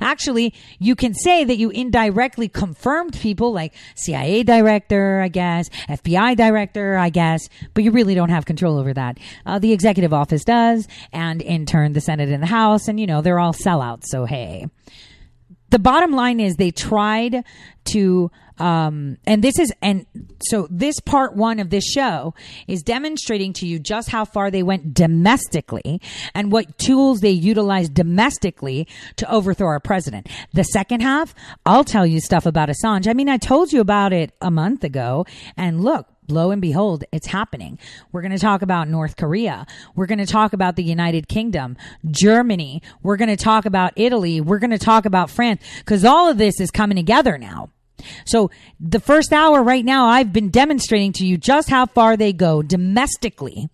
Actually, you can say that you indirectly confirmed people like CIA director, I guess, FBI director, I guess, but you really don't have control over that. Uh, the executive office does, and in turn, the Senate and the House, and you know, they're all sellouts, so hey. The bottom line is they tried to um, and this is, and so this part one of this show is demonstrating to you just how far they went domestically and what tools they utilized domestically to overthrow our president. The second half, I'll tell you stuff about Assange. I mean, I told you about it a month ago and look, lo and behold, it's happening. We're going to talk about North Korea. We're going to talk about the United Kingdom, Germany. We're going to talk about Italy. We're going to talk about France because all of this is coming together now. So the first hour right now, I've been demonstrating to you just how far they go domestically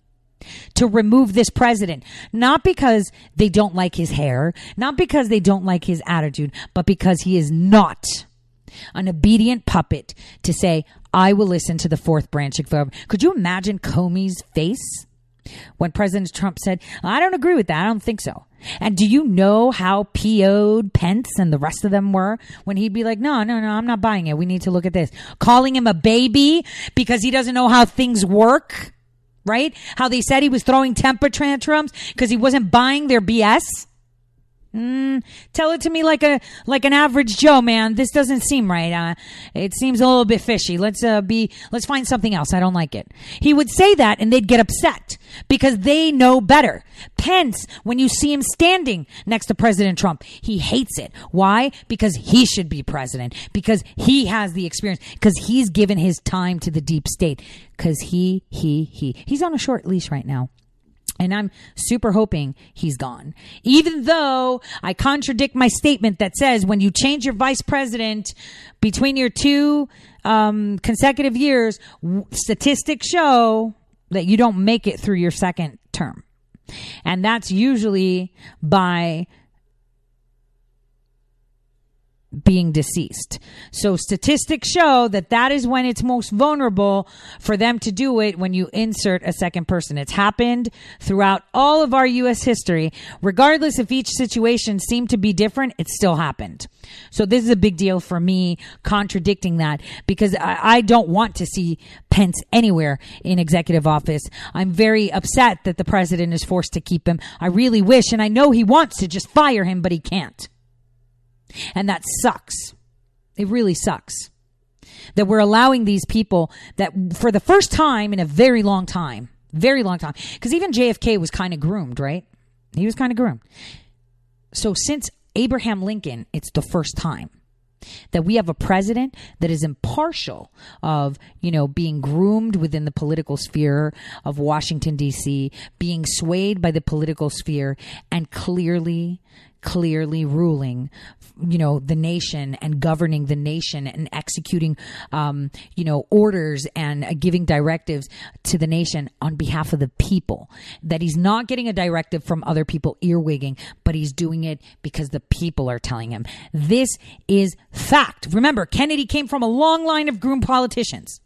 to remove this president. Not because they don't like his hair, not because they don't like his attitude, but because he is not an obedient puppet to say, I will listen to the fourth branch of government. Could you imagine Comey's face when President Trump said, I don't agree with that. I don't think so. And do you know how PO'd Pence and the rest of them were when he'd be like, no, no, no, I'm not buying it. We need to look at this. Calling him a baby because he doesn't know how things work, right? How they said he was throwing temper tantrums because he wasn't buying their BS. Mm, tell it to me like a like an average Joe, man. This doesn't seem right. Uh, it seems a little bit fishy. Let's uh, be let's find something else. I don't like it. He would say that, and they'd get upset because they know better. Pence, when you see him standing next to President Trump, he hates it. Why? Because he should be president. Because he has the experience. Because he's given his time to the deep state. Because he he he he's on a short leash right now. And I'm super hoping he's gone. Even though I contradict my statement that says when you change your vice president between your two um, consecutive years, statistics show that you don't make it through your second term. And that's usually by being deceased. So statistics show that that is when it's most vulnerable for them to do it when you insert a second person. It's happened throughout all of our US history. Regardless if each situation seemed to be different, it still happened. So this is a big deal for me contradicting that because I, I don't want to see Pence anywhere in executive office. I'm very upset that the president is forced to keep him. I really wish and I know he wants to just fire him, but he can't. And that sucks. It really sucks that we're allowing these people that for the first time in a very long time, very long time, because even JFK was kind of groomed, right? He was kind of groomed. So since Abraham Lincoln, it's the first time that we have a president that is impartial of you know being groomed within the political sphere of Washington D.C., being swayed by the political sphere, and clearly clearly ruling, you know, the nation and governing the nation and executing, um, you know, orders and uh, giving directives to the nation on behalf of the people. That he's not getting a directive from other people earwigging, but he's doing it because the people are telling him. This is fact. Remember, Kennedy came from a long line of groomed politicians.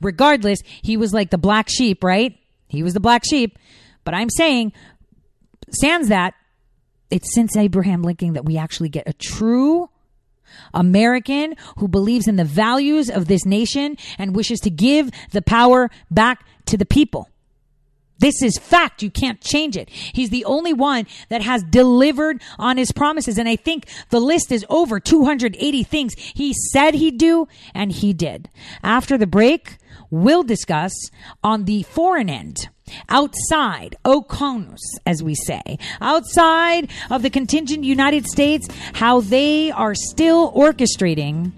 Regardless, he was like the black sheep, right? He was the black sheep But I'm saying, sans that, it's since Abraham Lincoln that we actually get a true American who believes in the values of this nation and wishes to give the power back to the people. This is fact. You can't change it. He's the only one that has delivered on his promises. And I think the list is over 280 things he said he'd do and he did. After the break, we'll discuss on the foreign end outside Oconus, as we say, outside of the contingent United States, how they are still orchestrating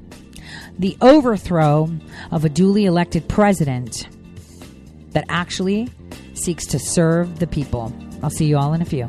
the overthrow of a duly elected president that actually seeks to serve the people. I'll see you all in a few.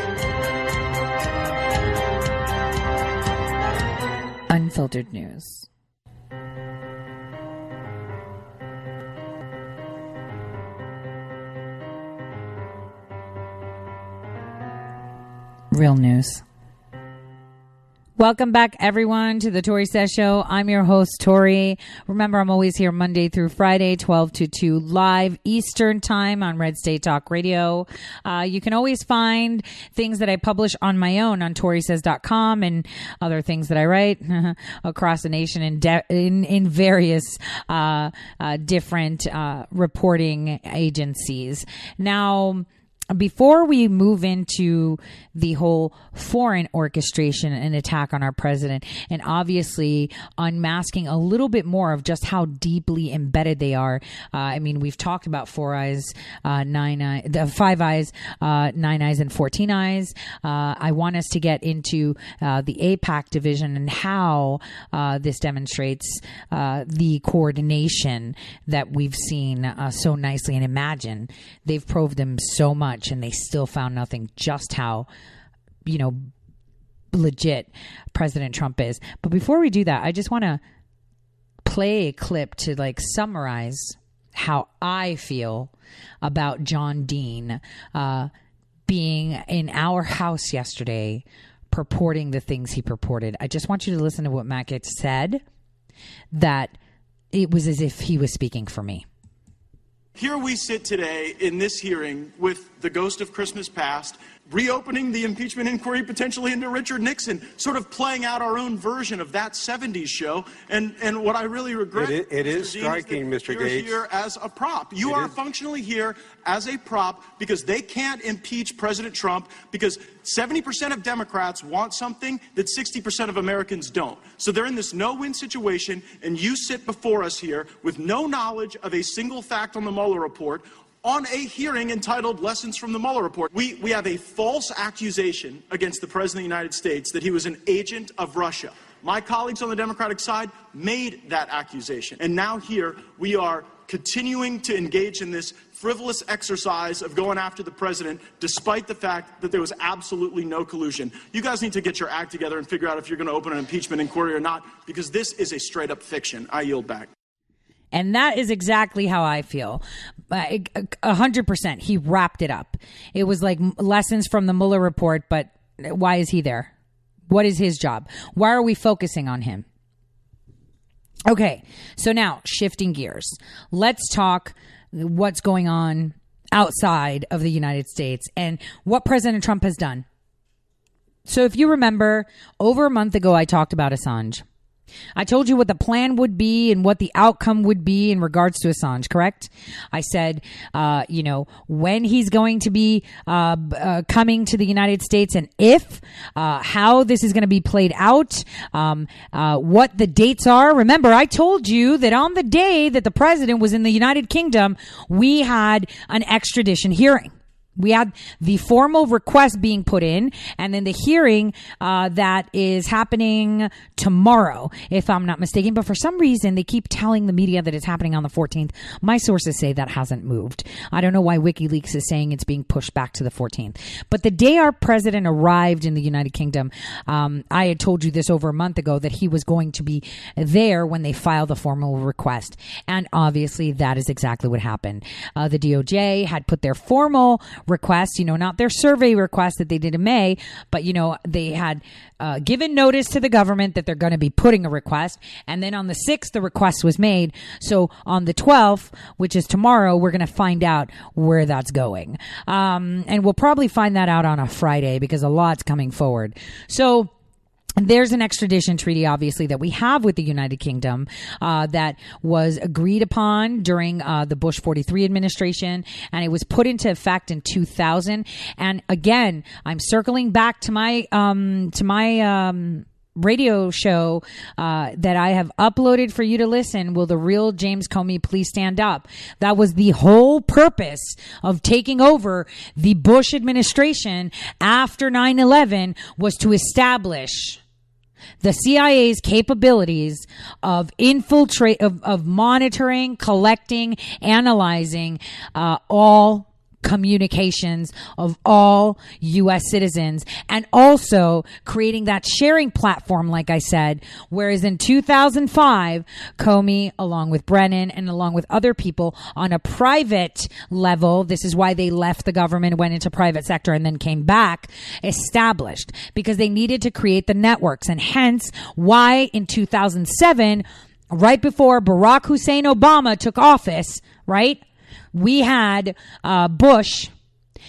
unfiltered news. Real news. Welcome back, everyone, to the Tori Says Show. I'm your host, Tori. Remember, I'm always here Monday through Friday, 12 to 2 live Eastern Time on Red State Talk Radio. Uh, you can always find things that I publish on my own on ToriSays.com and other things that I write across the nation in, de- in, in various uh, uh, different uh, reporting agencies. Now, before we move into the whole foreign orchestration and attack on our president, and obviously unmasking a little bit more of just how deeply embedded they are. Uh, I mean, we've talked about four eyes, uh, nine eyes, the five eyes, uh, nine eyes, and fourteen eyes. Uh, I want us to get into uh, the AIPAC division and how uh, this demonstrates the coordination that we've seen so nicely. And imagine they've proved them so much and they still found nothing. Just how you know, legit President Trump is. But before we do that, I just want to play a clip to like summarize how I feel about John Dean uh, being in our house yesterday, purporting the things he purported. I just want you to listen to what Gaetz said. That it was as if he was speaking for me. Here we sit today in this hearing with the ghost of Christmas past reopening the impeachment inquiry potentially into Richard Nixon, sort of playing out our own version of that 70s show. And, and what I really regret it, it is striking, is Mr. You're Gaetz. here as a prop. You it are is. functionally here as a prop because they can't impeach President Trump because 70% of Democrats want something that 60% of Americans don't. So they're in this no-win situation, and you sit before us here with no knowledge of a single fact on the Mueller report on a hearing entitled Lessons from the Mueller Report. We, we have a false accusation against the President of the United States that he was an agent of Russia. My colleagues on the Democratic side made that accusation. And now here we are continuing to engage in this frivolous exercise of going after the president despite the fact that there was absolutely no collusion. You guys need to get your act together and figure out if you're going to open an impeachment inquiry or not because this is a straight up fiction. I yield back. And that is exactly how I feel. A hundred percent. He wrapped it up. It was like lessons from the Mueller report, but why is he there? What is his job? Why are we focusing on him? Okay, so now shifting gears. Let's talk what's going on outside of the United States and what President Trump has done. So, if you remember, over a month ago, I talked about Assange. I told you what the plan would be and what the outcome would be in regards to Assange, correct? I said, uh, you know, when he's going to be uh, uh, coming to the United States and if, uh, how this is going to be played out, um, uh, what the dates are. Remember, I told you that on the day that the president was in the United Kingdom, we had an extradition hearing. We had the formal request being put in, and then the hearing uh, that is happening tomorrow, if I'm not mistaken. But for some reason, they keep telling the media that it's happening on the 14th. My sources say that hasn't moved. I don't know why WikiLeaks is saying it's being pushed back to the 14th. But the day our president arrived in the United Kingdom, um, I had told you this over a month ago that he was going to be there when they filed the formal request, and obviously that is exactly what happened. Uh, the DOJ had put their formal request, you know, not their survey request that they did in May, but, you know, they had uh, given notice to the government that they're going to be putting a request. And then on the 6th, the request was made. So on the 12th, which is tomorrow, we're going to find out where that's going. Um, and we'll probably find that out on a Friday because a lot's coming forward. So, there's an extradition treaty, obviously, that we have with the United Kingdom uh, that was agreed upon during uh, the Bush 43 administration, and it was put into effect in 2000. And again, I'm circling back to my um, to my. Um, radio show uh, that I have uploaded for you to listen. Will the real James Comey please stand up? That was the whole purpose of taking over the Bush administration after 9 11 was to establish the CIA's capabilities of infiltrate of, of monitoring, collecting, analyzing uh, all communications of all U.S. citizens and also creating that sharing platform, like I said. Whereas in 2005, Comey, along with Brennan and along with other people on a private level, this is why they left the government, went into private sector and then came back, established because they needed to create the networks and hence why in 2007, right before Barack Hussein Obama took office, right? We had uh, Bush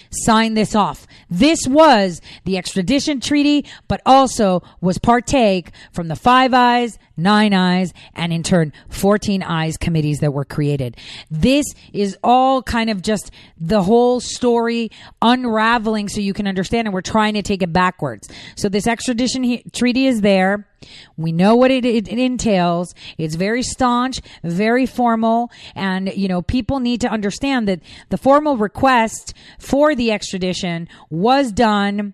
sign this off. This was the extradition treaty, but also was partake from the Five Eyes, Nine Eyes, and in turn, 14 Eyes committees that were created. This is all kind of just the whole story unraveling so you can understand, and we're trying to take it backwards. So this extradition he- treaty is there. We know what it, it, it, entails. It's very staunch, very formal, and you know people need to understand that the formal request for the extradition was done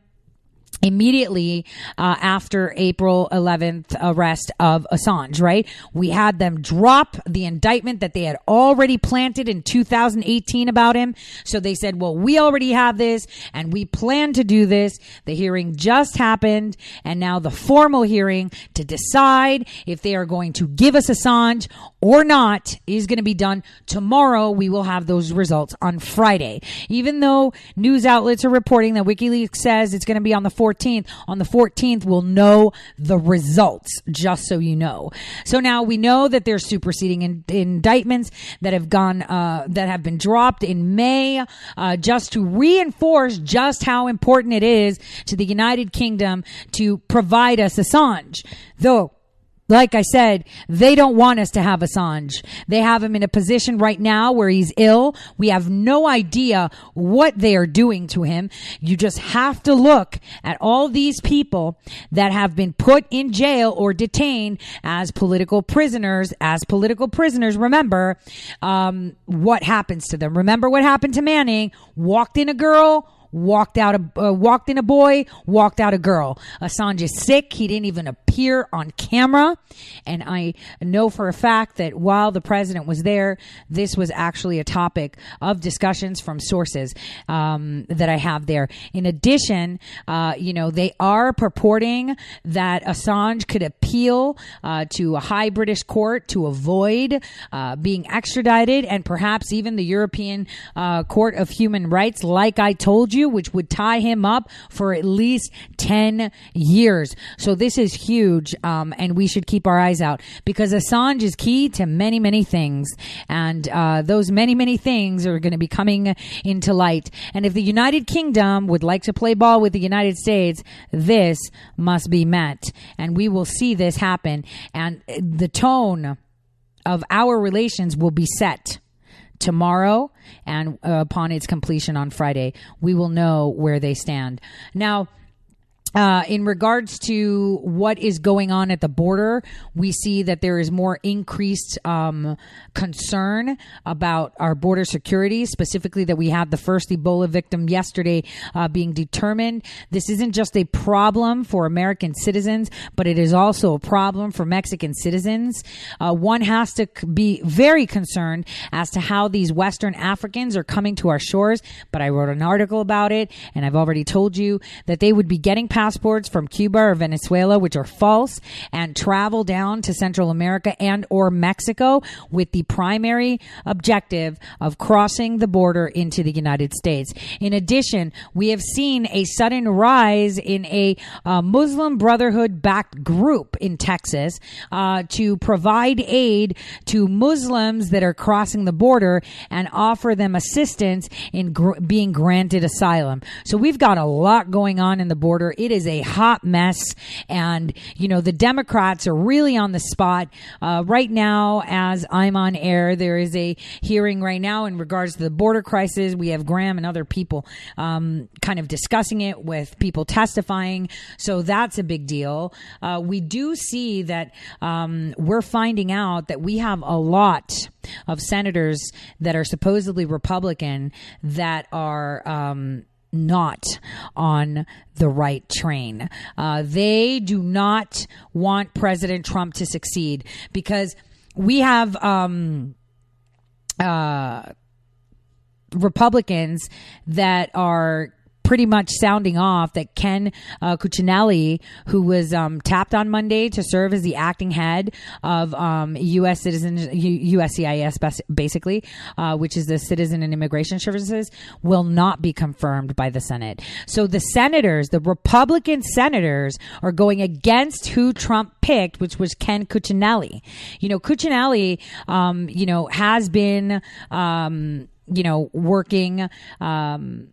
immediately uh, after April 11th arrest of Assange, right? We had them drop the indictment that they had already planted in 2018 about him. So they said, well, we already have this and we plan to do this. The hearing just happened and now the formal hearing to decide if they are going to give us Assange or not is going to be done tomorrow. We will have those results on Friday. Even though news outlets are reporting that WikiLeaks says it's going to be on the 14th, on the 14th, we'll know the results, just so you know. So now we know that there's superseding in, indictments that have gone, uh, that have been dropped in May, uh, just to reinforce just how important it is to the United Kingdom to provide us Assange. Though, like I said, they don't want us to have Assange. They have him in a position right now where he's ill. We have no idea what they are doing to him. You just have to look at all these people that have been put in jail or detained as political prisoners. As political prisoners, remember um, what happens to them. Remember what happened to Manning? Walked in a girl walked out a uh, walked in a boy, walked out a girl. Assange is sick. He didn't even appear on camera, and I know for a fact that while the president was there, this was actually a topic of discussions from sources um, that I have there. In addition, uh, you know they are purporting that Assange could appeal uh, to a high British court to avoid uh, being extradited, and perhaps even the European uh, Court of Human Rights, like I told you which would tie him up for at least 10 years. So this is huge. Um, and we should keep our eyes out because Assange is key to many, many things. And, uh, those many, many things are going to be coming into light. And if the United Kingdom would like to play ball with the United States, this must be met. And we will see this happen. And the tone of our relations will be set tomorrow and uh, upon its completion on Friday, we will know where they stand. Now, uh, in regards to what is going on at the border, we see that there is more increased um, concern about our border security, specifically that we had the first Ebola victim yesterday uh, being determined. This isn't just a problem for American citizens, but it is also a problem for Mexican citizens. Uh, one has to be very concerned as to how these Western Africans are coming to our shores. But I wrote an article about it, and I've already told you that they would be getting passports from Cuba or Venezuela, which are false, and travel down to Central America and or Mexico with the primary objective of crossing the border into the United States. In addition, we have seen a sudden rise in a uh, Muslim Brotherhood backed group in Texas uh, to provide aid to Muslims that are crossing the border and offer them assistance in gr- being granted asylum. So we've got a lot going on in the border. It is a hot mess. And, you know, the Democrats are really on the spot. Uh, right now, as I'm on air, there is a hearing right now in regards to the border crisis. We have Graham and other people um, kind of discussing it with people testifying. So that's a big deal. Uh, we do see that um, we're finding out that we have a lot of senators that are supposedly Republican that are um, not on the right train. Uh, they do not want President Trump to succeed because we have um, uh, Republicans that are pretty much sounding off that Ken uh, Cuccinelli, who was um, tapped on Monday to serve as the acting head of um, U.S. Citizens USCIS, basically, uh, which is the Citizen and Immigration Services, will not be confirmed by the Senate. So the senators, the Republican senators, are going against who Trump picked, which was Ken Cuccinelli. You know, Cuccinelli, um, you know, has been, um, you know, working. Um,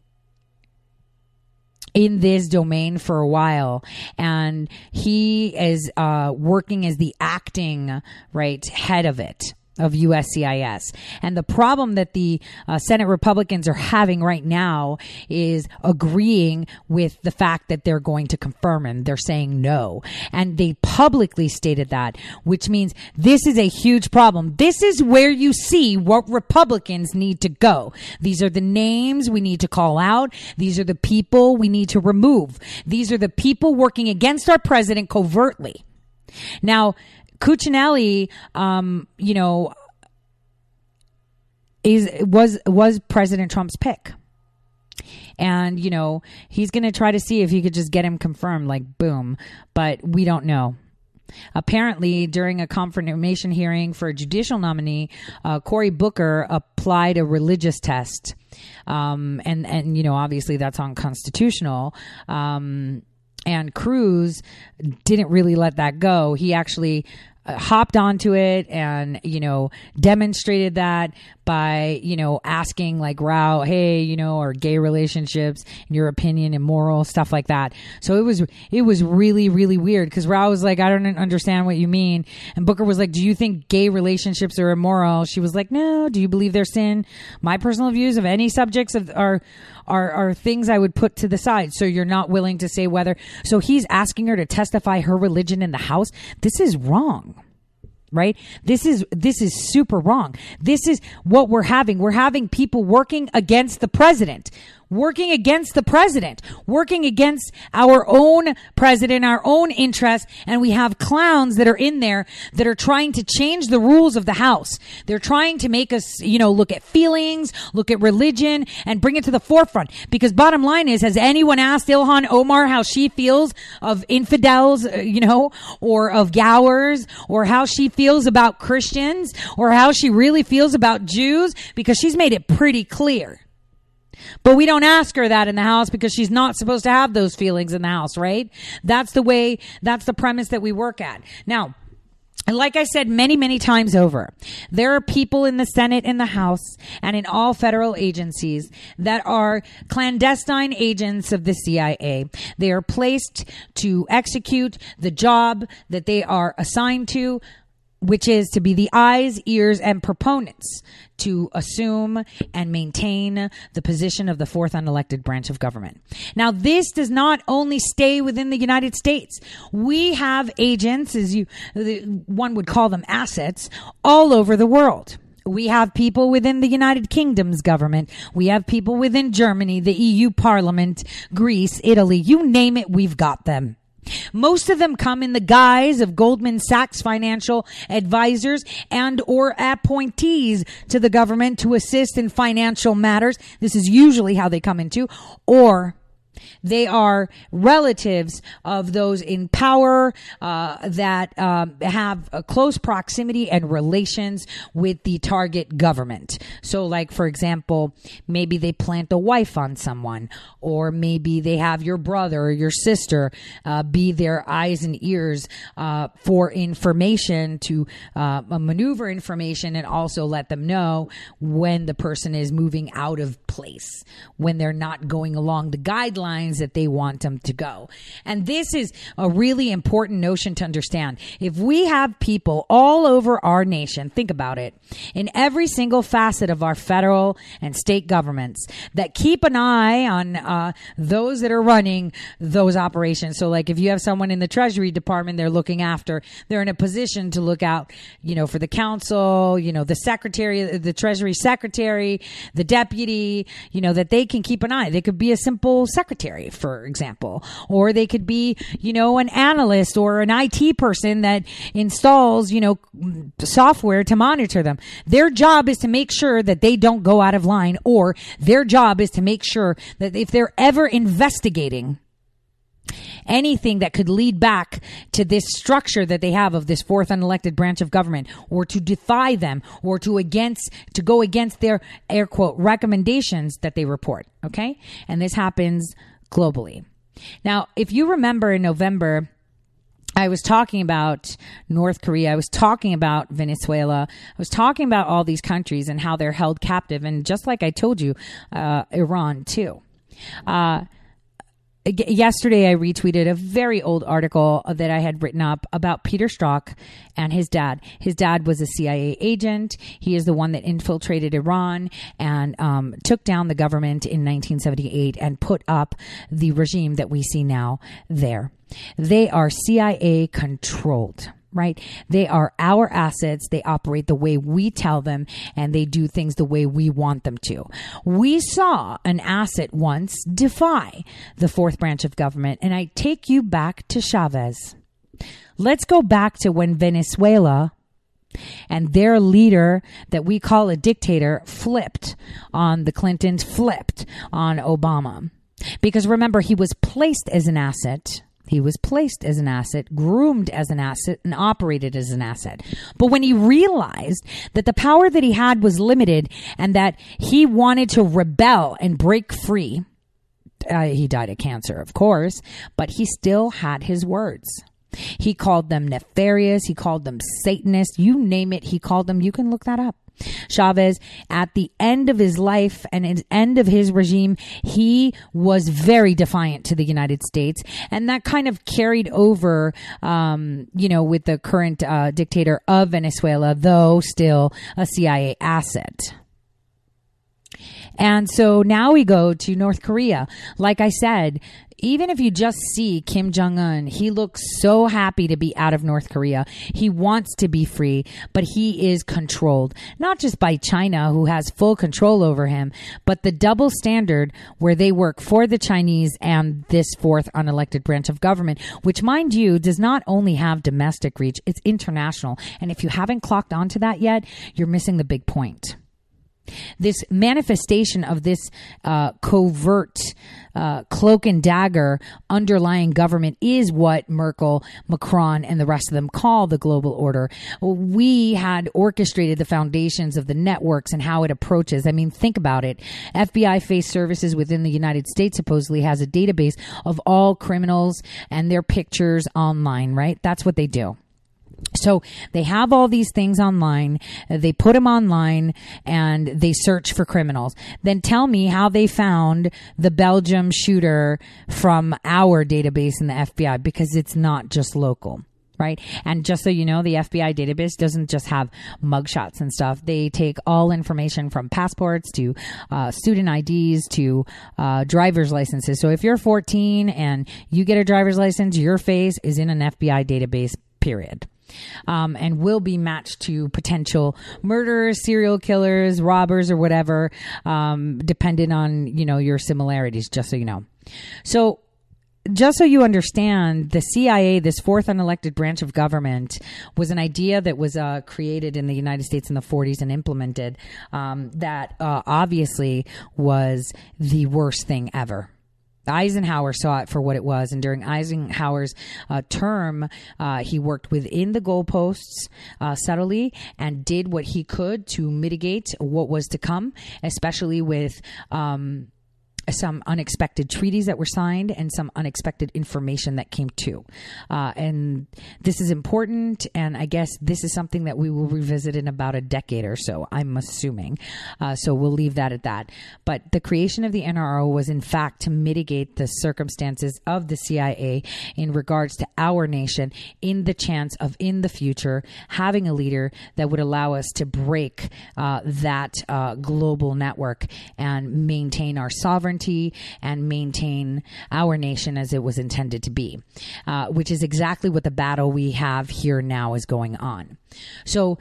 in this domain for a while. And he is uh, working as the acting right head of it of USCIS. And the problem that the uh, Senate Republicans are having right now is agreeing with the fact that they're going to confirm him. They're saying no. And they publicly stated that, which means this is a huge problem. This is where you see what Republicans need to go. These are the names we need to call out. These are the people we need to remove. These are the people working against our president covertly. Now, Cuccinelli, um, you know, is was was President Trump's pick. And, you know, he's going to try to see if he could just get him confirmed, like, boom. But we don't know. Apparently, during a confirmation hearing for a judicial nominee, uh, Cory Booker applied a religious test. Um, and, and, you know, obviously that's unconstitutional. Um, and Cruz didn't really let that go. He actually uh, hopped onto it and you know demonstrated that by you know asking like Rao, hey, you know, are gay relationships in your opinion immoral stuff like that. So it was it was really really weird because Rao was like, I don't understand what you mean, and Booker was like, Do you think gay relationships are immoral? She was like, No. Do you believe they're sin? My personal views of any subjects of, are are are things I would put to the side. So you're not willing to say whether. So he's asking her to testify her religion in the house. This is wrong right? This is this is super wrong. This is what we're having. We're having people working against the president working against the president, working against our own president, our own interests. And we have clowns that are in there that are trying to change the rules of the house. They're trying to make us, you know, look at feelings, look at religion and bring it to the forefront. Because bottom line is, has anyone asked Ilhan Omar how she feels of infidels, uh, you know, or of Gowers or how she feels about Christians or how she really feels about Jews? Because she's made it pretty clear. But we don't ask her that in the house because she's not supposed to have those feelings in the house, right? That's the way, that's the premise that we work at. Now, like I said many, many times over, there are people in the Senate in the House and in all federal agencies that are clandestine agents of the CIA. They are placed to execute the job that they are assigned to which is to be the eyes, ears, and proponents to assume and maintain the position of the fourth unelected branch of government. Now, this does not only stay within the United States. We have agents, as you, one would call them assets, all over the world. We have people within the United Kingdom's government. We have people within Germany, the EU Parliament, Greece, Italy. You name it, we've got them. Most of them come in the guise of Goldman Sachs financial advisors and or appointees to the government to assist in financial matters. This is usually how they come into or they are relatives of those in power uh, that um, have a close proximity and relations with the target government. So, like for example, maybe they plant a wife on someone, or maybe they have your brother or your sister uh, be their eyes and ears uh, for information to uh, maneuver information and also let them know when the person is moving out of place, when they're not going along the guidelines that they want them to go. And this is a really important notion to understand. If we have people all over our nation, think about it, in every single facet of our federal and state governments that keep an eye on uh, those that are running those operations. So, like if you have someone in the Treasury Department they're looking after, they're in a position to look out, you know, for the council, you know, the secretary, the Treasury secretary, the deputy, you know, that they can keep an eye. They could be a simple secretary for example. Or they could be, you know, an analyst or an IT person that installs, you know, software to monitor them. Their job is to make sure that they don't go out of line or their job is to make sure that if they're ever investigating anything that could lead back to this structure that they have of this fourth unelected branch of government or to defy them or to against to go against their air quote recommendations that they report okay and this happens globally. Now, if you remember in November, I was talking about North Korea. I was talking about Venezuela. I was talking about all these countries and how they're held captive. And just like I told you, uh, Iran too. Uh, yesterday I retweeted a very old article that I had written up about Peter Strzok and his dad. His dad was a CIA agent. He is the one that infiltrated Iran and um, took down the government in 1978 and put up the regime that we see now there. They are CIA controlled right? They are our assets. They operate the way we tell them and they do things the way we want them to. We saw an asset once defy the fourth branch of government. And I take you back to Chavez. Let's go back to when Venezuela and their leader that we call a dictator flipped on the Clintons, flipped on Obama. Because remember, he was placed as an asset he was placed as an asset, groomed as an asset, and operated as an asset. But when he realized that the power that he had was limited and that he wanted to rebel and break free, uh, he died of cancer, of course, but he still had his words. He called them nefarious. He called them Satanists. You name it. He called them. You can look that up. Chavez, at the end of his life and at the end of his regime, he was very defiant to the United States. And that kind of carried over, um, you know, with the current uh, dictator of Venezuela, though still a CIA asset. And so now we go to North Korea. Like I said, even if you just see Kim Jong un, he looks so happy to be out of North Korea. He wants to be free, but he is controlled, not just by China, who has full control over him, but the double standard where they work for the Chinese and this fourth unelected branch of government, which, mind you, does not only have domestic reach, it's international. And if you haven't clocked onto that yet, you're missing the big point. This manifestation of this uh, covert uh, cloak and dagger underlying government is what Merkel, Macron, and the rest of them call the global order. We had orchestrated the foundations of the networks and how it approaches. I mean, think about it. FBI face services within the United States supposedly has a database of all criminals and their pictures online, right? That's what they do. So they have all these things online. They put them online and they search for criminals. Then tell me how they found the Belgium shooter from our database in the FBI because it's not just local. Right. And just so you know, the FBI database doesn't just have mugshots and stuff. They take all information from passports to uh, student IDs to uh, driver's licenses. So if you're 14 and you get a driver's license, your face is in an FBI database, period um, and will be matched to potential murderers, serial killers, robbers, or whatever, um, dependent on you know your similarities. Just so you know. So just so you understand, the CIA, this fourth unelected branch of government, was an idea that was uh, created in the United States in the 40s and implemented um, that uh, obviously was the worst thing ever. Eisenhower saw it for what it was, and during Eisenhower's uh, term, uh, he worked within the goalposts uh, subtly and did what he could to mitigate what was to come, especially with um, some unexpected treaties that were signed and some unexpected information that came to. Uh, and this is important, and I guess this is something that we will revisit in about a decade or so, I'm assuming. Uh, so we'll leave that at that. But the creation of the NRO was, in fact, to mitigate the circumstances of the CIA in regards to our nation in the chance of, in the future, having a leader that would allow us to break uh, that uh, global network and maintain our sovereignty and maintain our nation as it was intended to be, uh, which is exactly what the battle we have here now is going on. So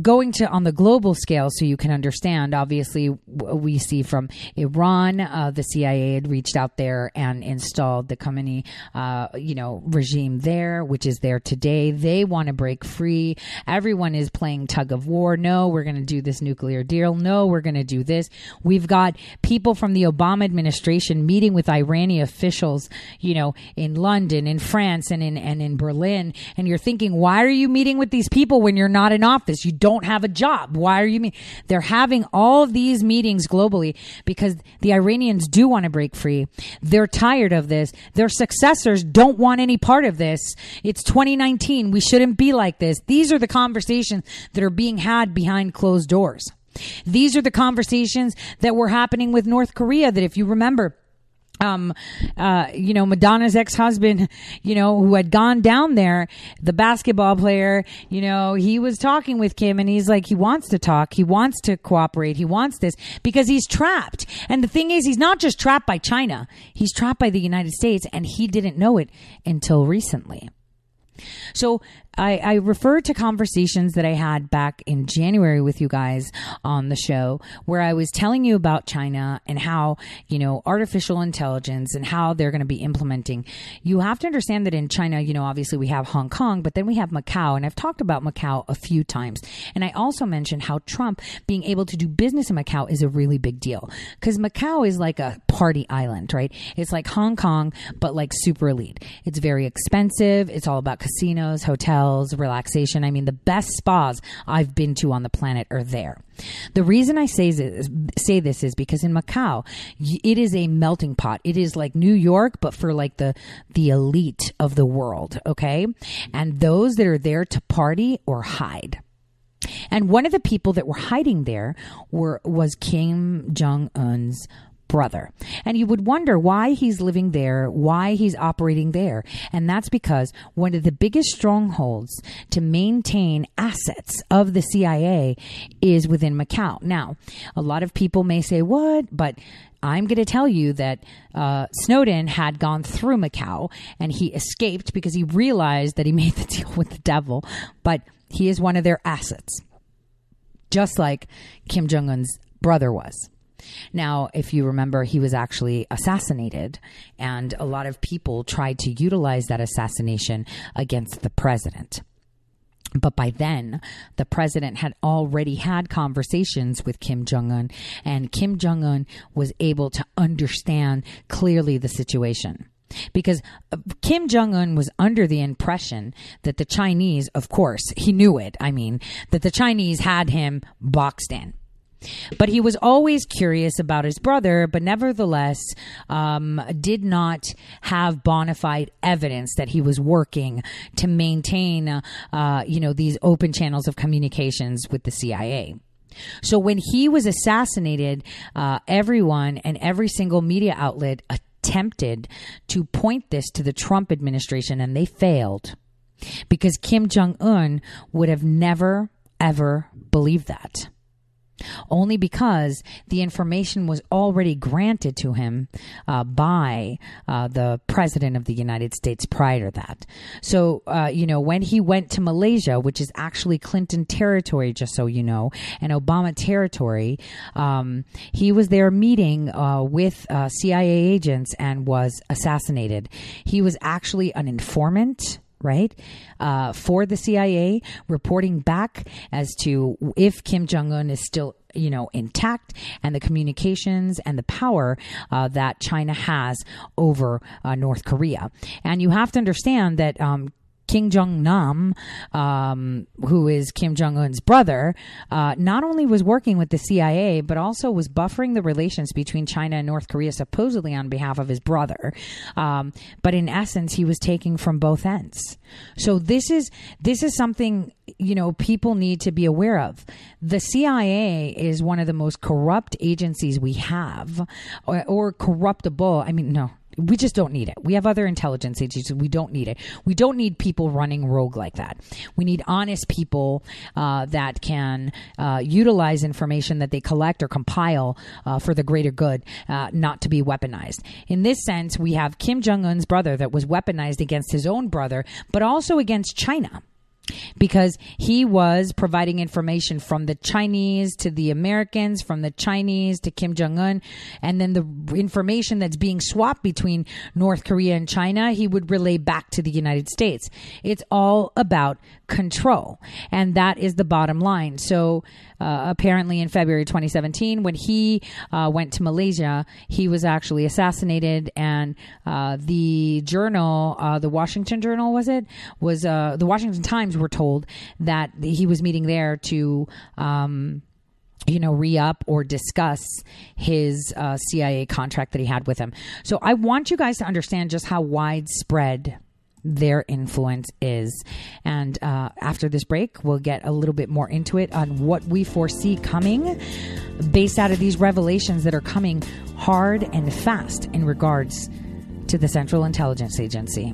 going to on the global scale so you can understand obviously we see from iran uh, the cia had reached out there and installed the Khamenei, uh, you know regime there which is there today. They want to break free. Everyone is playing tug of war. No we're going to do this nuclear deal. No we're going to do this. We've got people from the obama administration meeting with iranian officials you know in london in france and in and in berlin and you're thinking why are you meeting with these people when you're not in office? You don't have a job. Why are you mean? They're having all these meetings globally because the Iranians do want to break free. They're tired of this. Their successors don't want any part of this. It's 2019. We shouldn't be like this. These are the conversations that are being had behind closed doors. These are the conversations that were happening with North Korea that if you remember, um, uh, you know, Madonna's ex-husband, you know, who had gone down there, the basketball player, you know, he was talking with Kim and he's like, he wants to talk. He wants to cooperate. He wants this because he's trapped. And the thing is, he's not just trapped by China. He's trapped by the United States and he didn't know it until recently. So I, I refer to conversations that I had back in January with you guys on the show where I was telling you about China and how, you know, artificial intelligence and how they're going to be implementing. You have to understand that in China, you know, obviously we have Hong Kong, but then we have Macau. And I've talked about Macau a few times. And I also mentioned how Trump being able to do business in Macau is a really big deal because Macau is like a party island, right? It's like Hong Kong, but like super elite. It's very expensive. It's all about casinos, hotels hotels, relaxation. I mean, the best spas I've been to on the planet are there. The reason I say this, say this is because in Macau, it is a melting pot. It is like New York, but for like the the elite of the world. Okay, and those that are there to party or hide. And one of the people that were hiding there were was Kim Jong Un's brother. And you would wonder why he's living there, why he's operating there. And that's because one of the biggest strongholds to maintain assets of the CIA is within Macau. Now, a lot of people may say, what? But I'm going to tell you that uh, Snowden had gone through Macau and he escaped because he realized that he made the deal with the devil, but he is one of their assets, just like Kim Jong un's brother was. Now, if you remember, he was actually assassinated, and a lot of people tried to utilize that assassination against the president. But by then, the president had already had conversations with Kim Jong un, and Kim Jong un was able to understand clearly the situation. Because uh, Kim Jong un was under the impression that the Chinese, of course, he knew it, I mean, that the Chinese had him boxed in. But he was always curious about his brother, but nevertheless um, did not have bona fide evidence that he was working to maintain, uh, uh, you know, these open channels of communications with the CIA. So when he was assassinated, uh, everyone and every single media outlet attempted to point this to the Trump administration, and they failed because Kim Jong Un would have never ever believed that only because the information was already granted to him uh, by uh, the president of the United States prior to that. So, uh, you know, when he went to Malaysia, which is actually Clinton territory, just so you know, and Obama territory, um, he was there meeting uh, with uh, CIA agents and was assassinated. He was actually an informant right? Uh, for the CIA, reporting back as to if Kim Jong Un is still you know intact and the communications and the power uh, that China has over uh, North Korea. And you have to understand that um, Kim Jong Nam, um, who is Kim Jong Un's brother, uh, not only was working with the CIA, but also was buffering the relations between China and North Korea, supposedly on behalf of his brother. Um, but in essence, he was taking from both ends. So this is this is something you know people need to be aware of. The CIA is one of the most corrupt agencies we have, or, or corruptible. I mean, no, we just don't need it. We have other intelligence agencies. We don't need it. We don't need people running rogue like that. We need honest people uh, that can uh, utilize information that they collect or compile uh, for the greater good, uh, not to be weaponized. In this sense, we have Kim Jong Un's brother that was weaponized against his own brother, but also against China because he was providing information from the Chinese to the Americans, from the Chinese to Kim Jong un, and then the information that's being swapped between North Korea and China, he would relay back to the United States. It's all about control, and that is the bottom line. So, uh, apparently, in February 2017, when he uh, went to Malaysia, he was actually assassinated, and uh, the journal, uh, the Washington Journal, was it? Was uh, the Washington Times were told that he was meeting there to. Um, you know, re up or discuss his CIA contract that he had with him. So I want you guys to understand just how widespread their influence is. And uh, after this break, we'll get a little bit more into it on what we foresee coming based out of these revelations that are coming hard and fast in regards to the Central Intelligence Agency.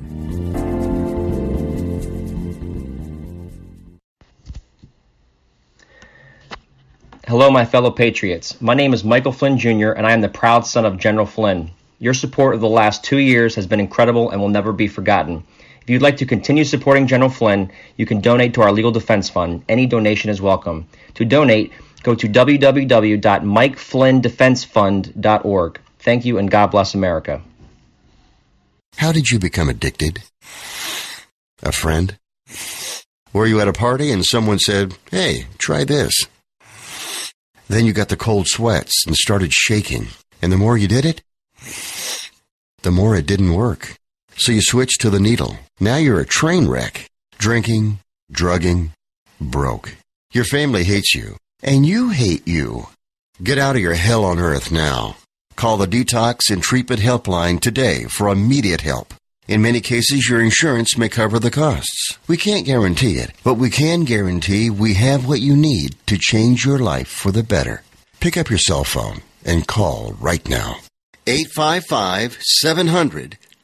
Hello, my fellow patriots. My name is Michael Flynn Jr., and I am the proud son of General Flynn. Your support of the last two years has been incredible and will never be forgotten. If you'd like to continue supporting General Flynn, you can donate to our Legal Defense Fund. Any donation is welcome. To donate, go to www.mikeflynndefensefund.org. Thank you, and God bless America. How did you become addicted? A friend? Were you at a party and someone said, hey, try this? Then you got the cold sweats and started shaking. And the more you did it, the more it didn't work. So you switched to the needle. Now you're a train wreck. Drinking, drugging, broke. Your family hates you. And you hate you. Get out of your hell on earth now. Call the Detox and Treatment Helpline today for immediate help. In many cases, your insurance may cover the costs. We can't guarantee it, but we can guarantee we have what you need to change your life for the better. Pick up your cell phone and call right now. 855 700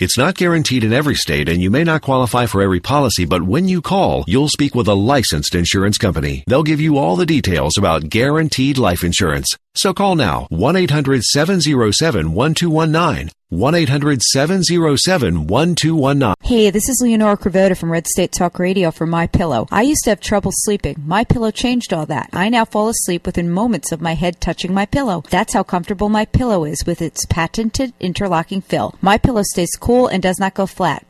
It's not guaranteed in every state and you may not qualify for every policy, but when you call, you'll speak with a licensed insurance company. They'll give you all the details about guaranteed life insurance. So call now 1-800-707-1219. 1-800-707-1219. Hey, this is Leonora Cravotta from Red State Talk Radio for My Pillow. I used to have trouble sleeping. My Pillow changed all that. I now fall asleep within moments of my head touching my pillow. That's how comfortable My Pillow is with its patented interlocking fill. My Pillow stays cool and does not go flat.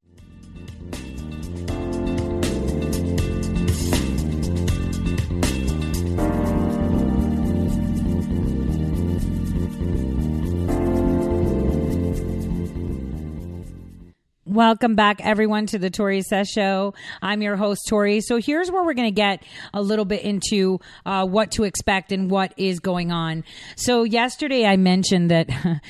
Welcome back, everyone, to the Tori Says Show. I'm your host, Tori. So here's where we're going to get a little bit into uh, what to expect and what is going on. So yesterday I mentioned that,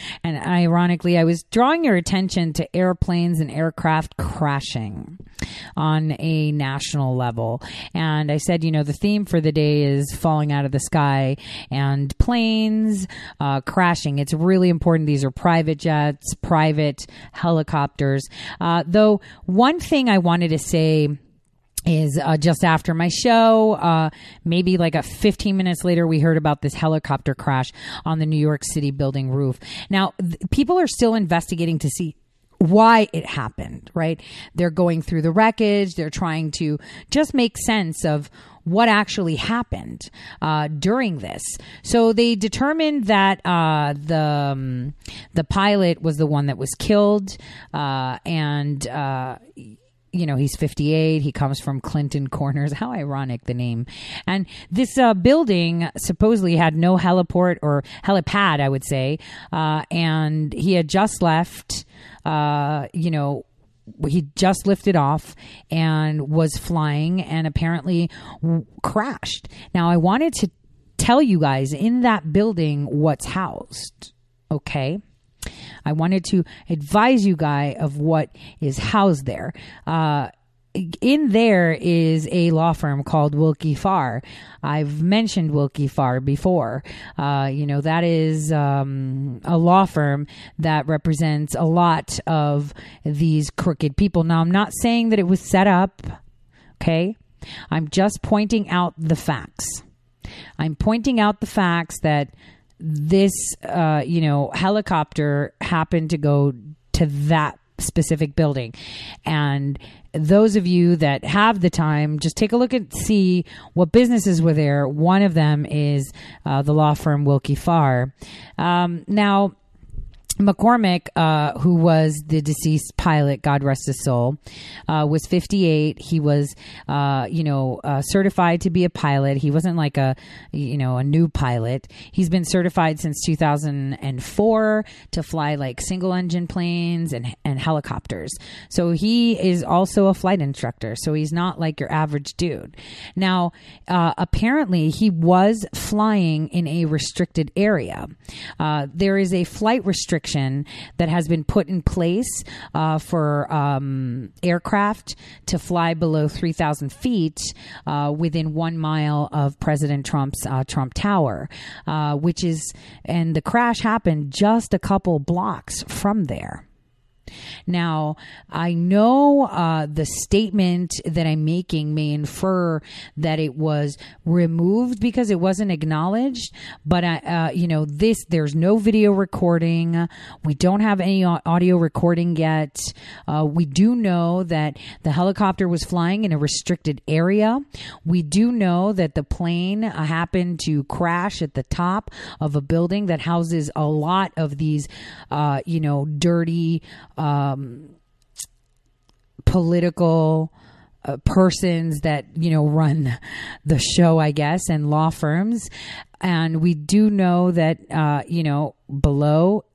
and ironically, I was drawing your attention to airplanes and aircraft crashing on a national level. And I said, you know, the theme for the day is falling out of the sky and planes uh, crashing. It's really important. These are private jets, private helicopters. Uh, though, one thing I wanted to say is uh, just after my show. Uh, maybe like a 15 minutes later, we heard about this helicopter crash on the New York City building roof. Now, th- people are still investigating to see why it happened, right? They're going through the wreckage. They're trying to just make sense of what actually happened uh, during this. So they determined that uh, the um, the pilot was the one that was killed, uh, and uh, you know he's 58 he comes from clinton corners. How ironic the name. And this uh, building supposedly had no heliport or helipad i would say uh, and he had just left uh, you know he just lifted off and was flying and apparently w- crashed now i wanted to tell you guys in that building what's housed okay I wanted to advise you guy of what is housed there. Uh, in there is a law firm called Willkie Farr. I've mentioned Willkie Farr before. Uh, you know, that is um, a law firm that represents a lot of these crooked people. Now, I'm not saying that it was set up, okay? I'm just pointing out the facts. I'm pointing out the facts that this, uh, you know, helicopter happened to go to that specific building. And those of you that have the time, just take a look and see what businesses were there. One of them is uh, the law firm Willkie Farr. Um, now, McCormick, uh, who was the deceased pilot, God rest his soul, uh, was 58. He was, uh, you know, uh, certified to be a pilot. He wasn't like a, you know, a new pilot. He's been certified since 2004 to fly like single engine planes and, and helicopters. So he is also a flight instructor. So he's not like your average dude. Now, uh, apparently, he was flying in a restricted area. Uh, there is a flight restriction that has been put in place uh, for um, aircraft to fly below 3,000 feet uh, within one mile of President Trump's uh, Trump Tower, uh, which is, and the crash happened just a couple blocks from there. Now, I know uh, the statement that I'm making may infer that it was removed because it wasn't acknowledged, but uh, uh, you know, this there's no video recording. We don't have any audio recording yet. Uh, we do know that the helicopter was flying in a restricted area. We do know that the plane uh, happened to crash at the top of a building that houses a lot of these, uh, you know, dirty um, political uh, persons that you know run the show, I guess, and law firms. And we do know that uh, you know below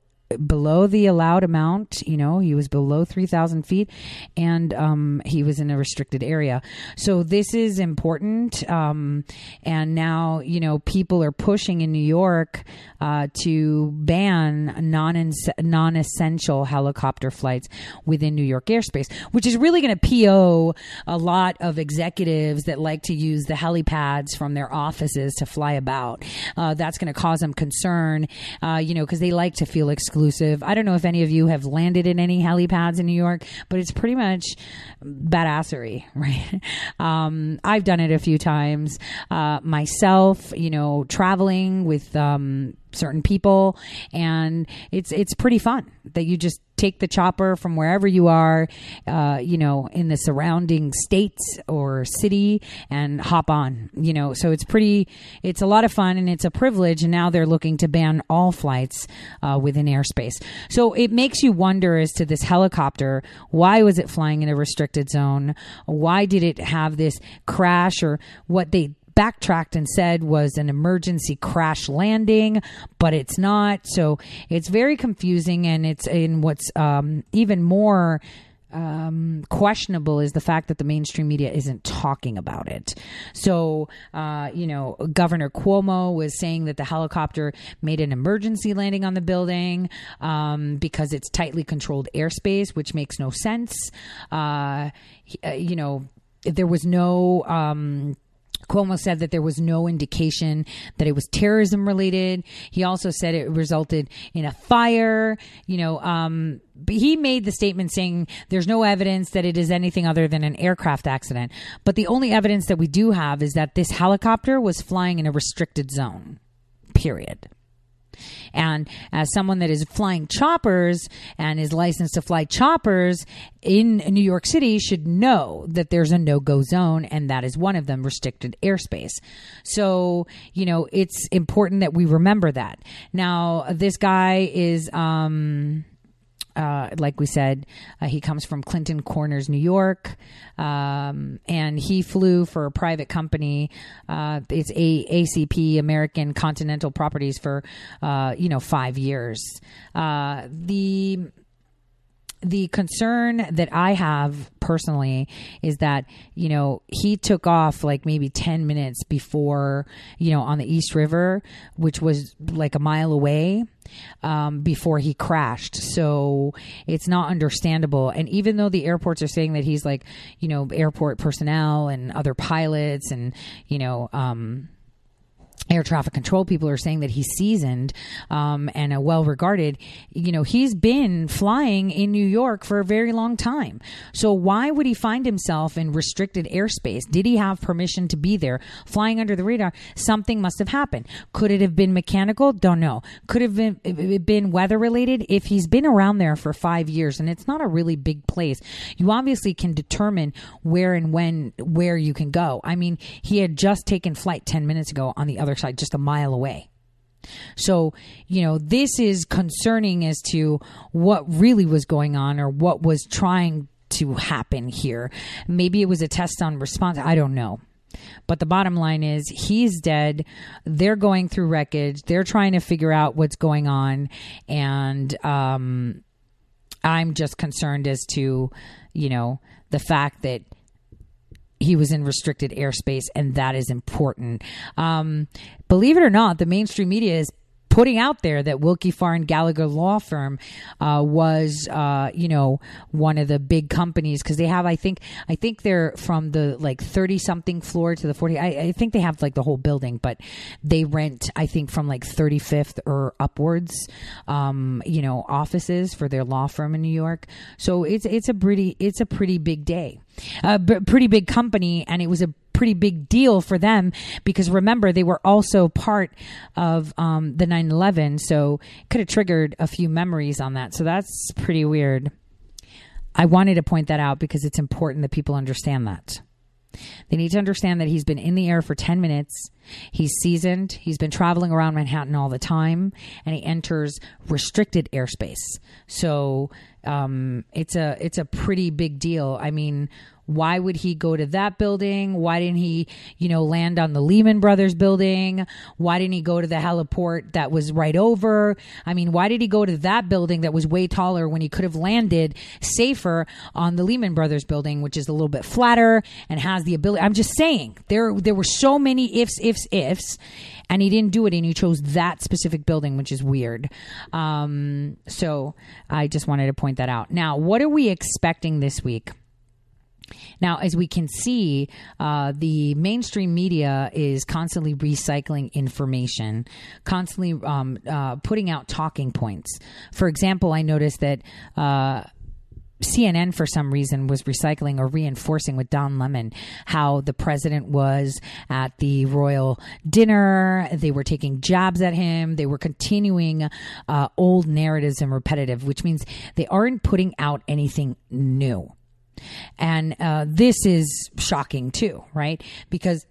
below the allowed amount. You know, he was below 3,000 feet and um, he was in a restricted area. So this is important. Um, and now, you know, people are pushing in New York uh, to ban non non essential helicopter flights within New York airspace, which is really going to PO a lot of executives that like to use the helipads from their offices to fly about. Uh, that's going to cause them concern, uh, you know, because they like to feel excluded exclusive. I don't know if any of you have landed in any helipads in New York, but it's pretty much badassery, right? Um, I've done it a few times uh, myself, you know, traveling with um, certain people and it's it's pretty fun that you just take the chopper from wherever you are uh, you know in the surrounding states or city and hop on you know. So it's pretty it's a lot of fun and it's a privilege and now they're looking to ban all flights uh, within airspace. So it makes you wonder as to this helicopter. Why was it flying in a restricted zone? Why did it have this crash or what they backtracked and said was an emergency crash landing, but it's not. So it's very confusing, and it's in what's um, even more um, questionable is the fact that the mainstream media isn't talking about it. So, uh, you know, Governor Cuomo was saying that the helicopter made an emergency landing on the building um, because it's tightly controlled airspace, which makes no sense. Uh, uh you know, there was no. Um, Cuomo said that there was no indication that it was terrorism related. He also said it resulted in a fire. You know, um, he made the statement saying there's no evidence that it is anything other than an aircraft accident. But the only evidence that we do have is that this helicopter was flying in a restricted zone. Period. And as someone that is flying choppers and is licensed to fly choppers in New York City should know that there's a no go zone, and that is one of them restricted airspace. So, you know, it's important that we remember that. Now, this guy is, um, uh, like we said, uh, he comes from Clinton Corners, New York, um, and he flew for a private company. Uh, it's a ACP American Continental Properties for uh, you know five years. Uh, the the concern that I have personally is that, you know, he took off like maybe 10 minutes before, you know, on the East River, which was like a mile away. Um, before he crashed. So it's not understandable. And even though the airports are saying that he's like, you know, airport personnel and other pilots and, you know, um, air traffic control people are saying that he's seasoned um, and a well regarded. You know, he's been flying in New York for a very long time. So why would he find himself in restricted airspace? Did he have permission to be there, flying under the radar? Something must have happened. Could it have been mechanical? Don't know. Could have been been weather related. If he's been around there for five years and it's not a really big place, you obviously can determine where and when where you can go. I mean, he had just taken flight ten minutes ago on the other side, just a mile away. So, you know, this is concerning as to what really was going on or what was trying to happen here. Maybe it was a test on response. I don't know. But the bottom line is he's dead. They're going through wreckage. They're trying to figure out what's going on. And um, I'm just concerned as to, you know, the fact that he was in restricted airspace, and that is important. Um, believe it or not, the mainstream media is putting out there that Willkie Farr and Gallagher law firm uh, was, uh, you know, one of the big companies because they have, I think, I think they're from the like thirty something floor to the forty. I, I, think they have like the whole building, but they rent, I think, from like thirty fifth or upwards, um, you know, offices for their law firm in New York. So it's it's a pretty it's a pretty big day, a b- pretty big company, and it was a pretty big deal for them because remember they were also part of um, the 9/11, so could have triggered a few memories on that. So that's pretty weird. I wanted to point that out because it's important that people understand that. They need to understand that he's been in the air for 10 minutes. He's seasoned. He's been traveling around Manhattan all the time, and he enters restricted airspace. So um, it's a it's a pretty big deal. I mean, why would he go to that building? Why didn't he, you know, land on the Lehman Brothers building? Why didn't he go to the heliport that was right over? I mean, why did he go to that building that was way taller when he could have landed safer on the Lehman Brothers building, which is a little bit flatter and has the ability? I'm just saying there there were so many ifs, ifs, ifs, and he didn't do it, and he chose that specific building, which is weird. Um, so I just wanted to point that out. Now, what are we expecting this week? Now, as we can see, uh, the mainstream media is constantly recycling information, constantly um, uh, putting out talking points. For example, I noticed that. Uh, CNN, for some reason, was recycling or reinforcing with Don Lemon how the president was at the royal dinner. They were taking jabs at him. They were continuing uh, old narratives and repetitive, which means they aren't putting out anything new. And uh, this is shocking too, right? Because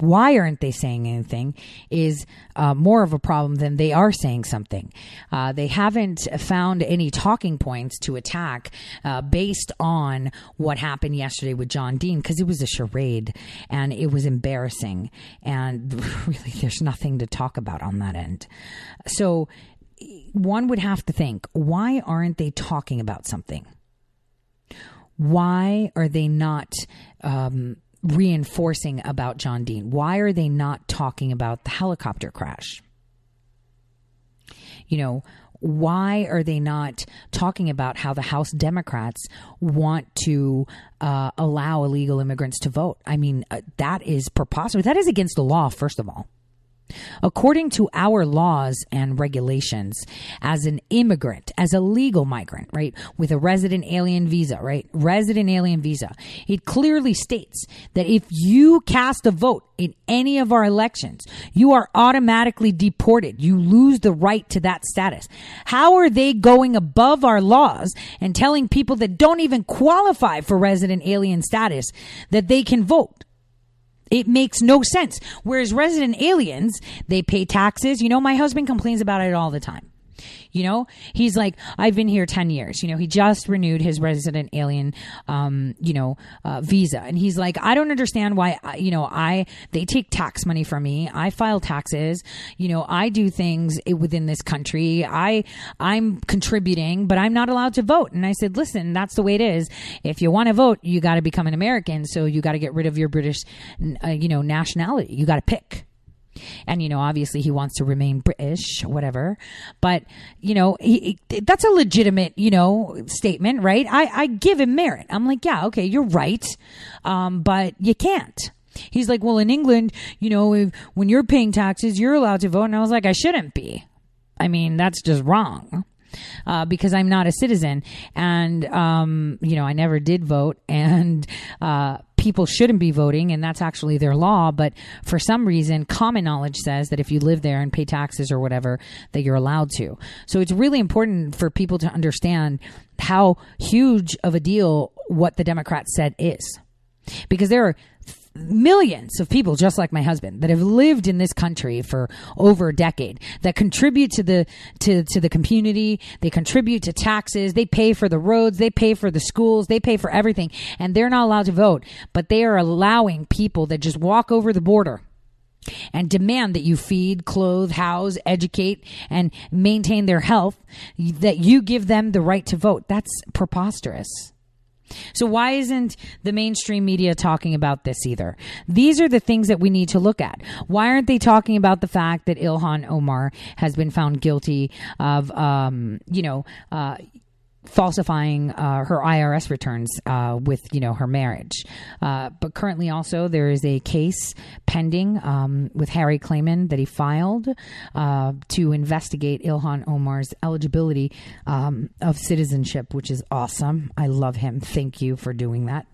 why aren't they saying anything is uh, more of a problem than they are saying something. Uh, they haven't found any talking points to attack uh, based on what happened yesterday with John Dean because it was a charade and it was embarrassing. And really, there's nothing to talk about on that end. So one would have to think why aren't they talking about something? Why are they not um, reinforcing about John Dean? Why are they not talking about the helicopter crash? You know, why are they not talking about how the House Democrats want to uh, allow illegal immigrants to vote? I mean, uh, that is preposterous. That is against the law, first of all. According to our laws and regulations, as an immigrant, as a legal migrant, right, with a resident alien visa, right, resident alien visa, it clearly states that if you cast a vote in any of our elections, you are automatically deported. You lose the right to that status. How are they going above our laws and telling people that don't even qualify for resident alien status that they can vote? It makes no sense. Whereas resident aliens, they pay taxes. You know, my husband complains about it all the time. You know, he's like, I've been here 10 years. You know, he just renewed his resident alien, um, you know, uh, visa. And he's like, I don't understand why, you know, I, they take tax money from me. I file taxes. You know, I do things within this country. I, I'm contributing, but I'm not allowed to vote. And I said, listen, that's the way it is. If you want to vote, you got to become an American. So you got to get rid of your British, uh, you know, nationality. You got to pick. And, you know, obviously he wants to remain British, whatever. But, you know, he, that's a legitimate, you know, statement, right? I, I give him merit. I'm like, yeah, okay, you're right. Um, but you can't. He's like, well, in England, you know, if, when you're paying taxes, you're allowed to vote. And I was like, I shouldn't be. I mean, that's just wrong. Uh, because I'm not a citizen, and um, you know I never did vote, and uh, people shouldn't be voting, and that's actually their law. But for some reason, common knowledge says that if you live there and pay taxes or whatever, that you're allowed to. So it's really important for people to understand how huge of a deal what the Democrats said is. Because there are millions of people just like my husband that have lived in this country for over a decade that contribute to the to to the community. They contribute to taxes. They pay for the roads. They pay for the schools. They pay for everything. And they're not allowed to vote but they are allowing people that just walk over the border and demand that you feed, clothe, house, educate, and maintain their health, that you give them the right to vote. That's preposterous. So why isn't the mainstream media talking about this either? These are the things that we need to look at. Why aren't they talking about the fact that Ilhan Omar has been found guilty of, um, you know, uh, falsifying uh, her IRS returns uh, with you know her marriage. Uh, but currently, also there is a case pending um, with Harry Kleiman that he filed uh, to investigate Ilhan Omar's eligibility um, of citizenship, which is awesome. I love him. Thank you for doing that.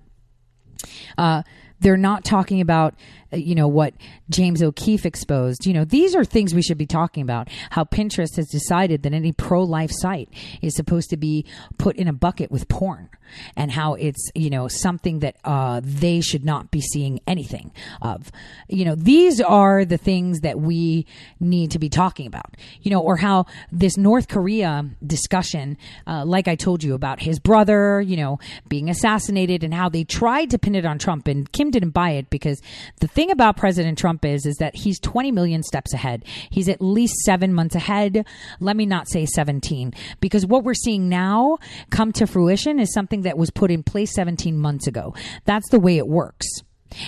Uh, they're not talking about, you know, what James O'Keefe exposed. You know, these are things we should be talking about. How Pinterest has decided that any pro life site is supposed to be put in a bucket with porn. and how it's you know something that uh, they should not be seeing anything of. You know, these are the things that we need to be talking about. You know, or how this North Korea discussion, uh, like I told you about his brother, you know, being assassinated, and how they tried to pin it on Trump, and Kim didn't buy it because the thing about President Trump is is that he's 20 million steps ahead. He's at least seven months ahead. Let me not say 17 because what we're seeing now come to fruition is something that was put in place 17 months ago. That's the way it works.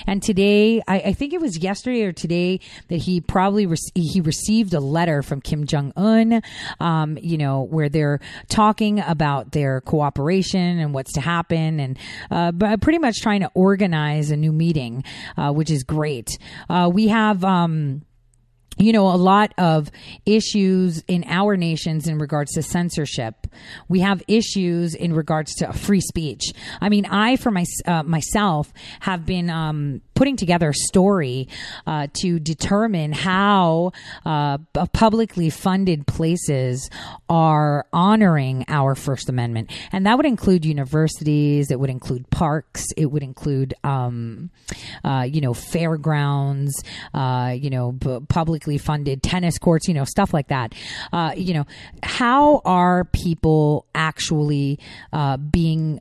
And today, I, I, think it was yesterday or today that he probably re- he received a letter from Kim Jong Un, um, you know, where they're talking about their cooperation and what's to happen, and uh, but pretty much trying to organize a new meeting, uh, which is great. Uh, we have. Um, you know, a lot of issues in our nations in regards to censorship. We have issues in regards to free speech. I mean, I, for my, uh, myself, have been um, putting together a story uh, to determine how uh, publicly funded places are honoring our First Amendment. And that would include universities, it would include parks, it would include, um, uh, you know, fairgrounds, uh, you know, b- publicly funded tennis courts, you know, stuff like that. Uh, you know, how are people actually uh, being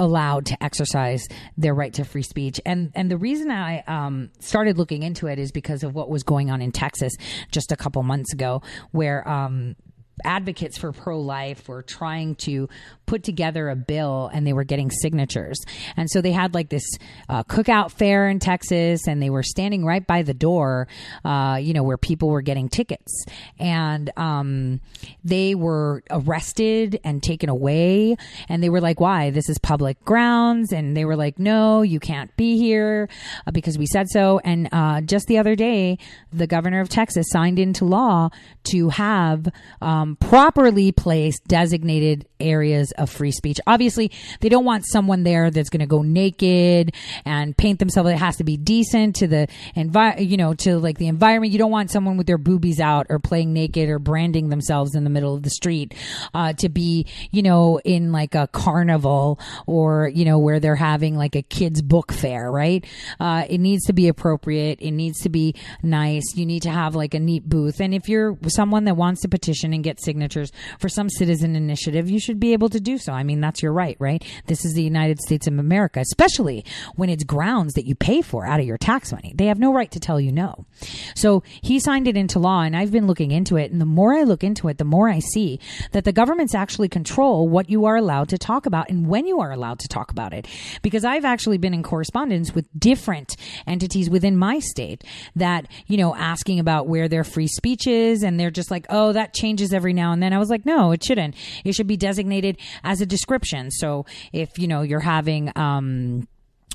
allowed to exercise their right to free speech. And and the reason I um, started looking into it is because of what was going on in Texas just a couple months ago, where um, advocates for pro life were trying to put together a bill and they were getting signatures. And so they had like this uh, cookout fair in Texas and they were standing right by the door, uh, you know, where people were getting tickets. And um, they were arrested and taken away. And they were like, why? This is public grounds. And they were like, no, you can't be here uh, because we said so. And uh, just the other day, the governor of Texas signed into law to have um, properly placed designated areas of free speech. Obviously, they don't want someone there that's going to go naked and paint themselves. It has to be decent to the envi- you know, to like the environment. You don't want someone with their boobies out or playing naked or branding themselves in the middle of the street uh, to be, you know, in like a carnival or you know where they're having like a kids book fair, right? Uh, it needs to be appropriate. It needs to be nice. You need to have like a neat booth. And if you're someone that wants to petition and get signatures for some citizen initiative, you should be able to do so. I mean, that's your right, right? This is the United States of America, especially when it's grounds that you pay for out of your tax money. They have no right to tell you no. So he signed it into law, and I've been looking into it. And the more I look into it, the more I see that the governments actually control what you are allowed to talk about and when you are allowed to talk about it. Because I've actually been in correspondence with different entities within my state that, you know, asking about where their free speech is, and they're just like, oh, that changes every now and then. I was like, no, it shouldn't. It should be designated as a description. So if, you know, you're having, um,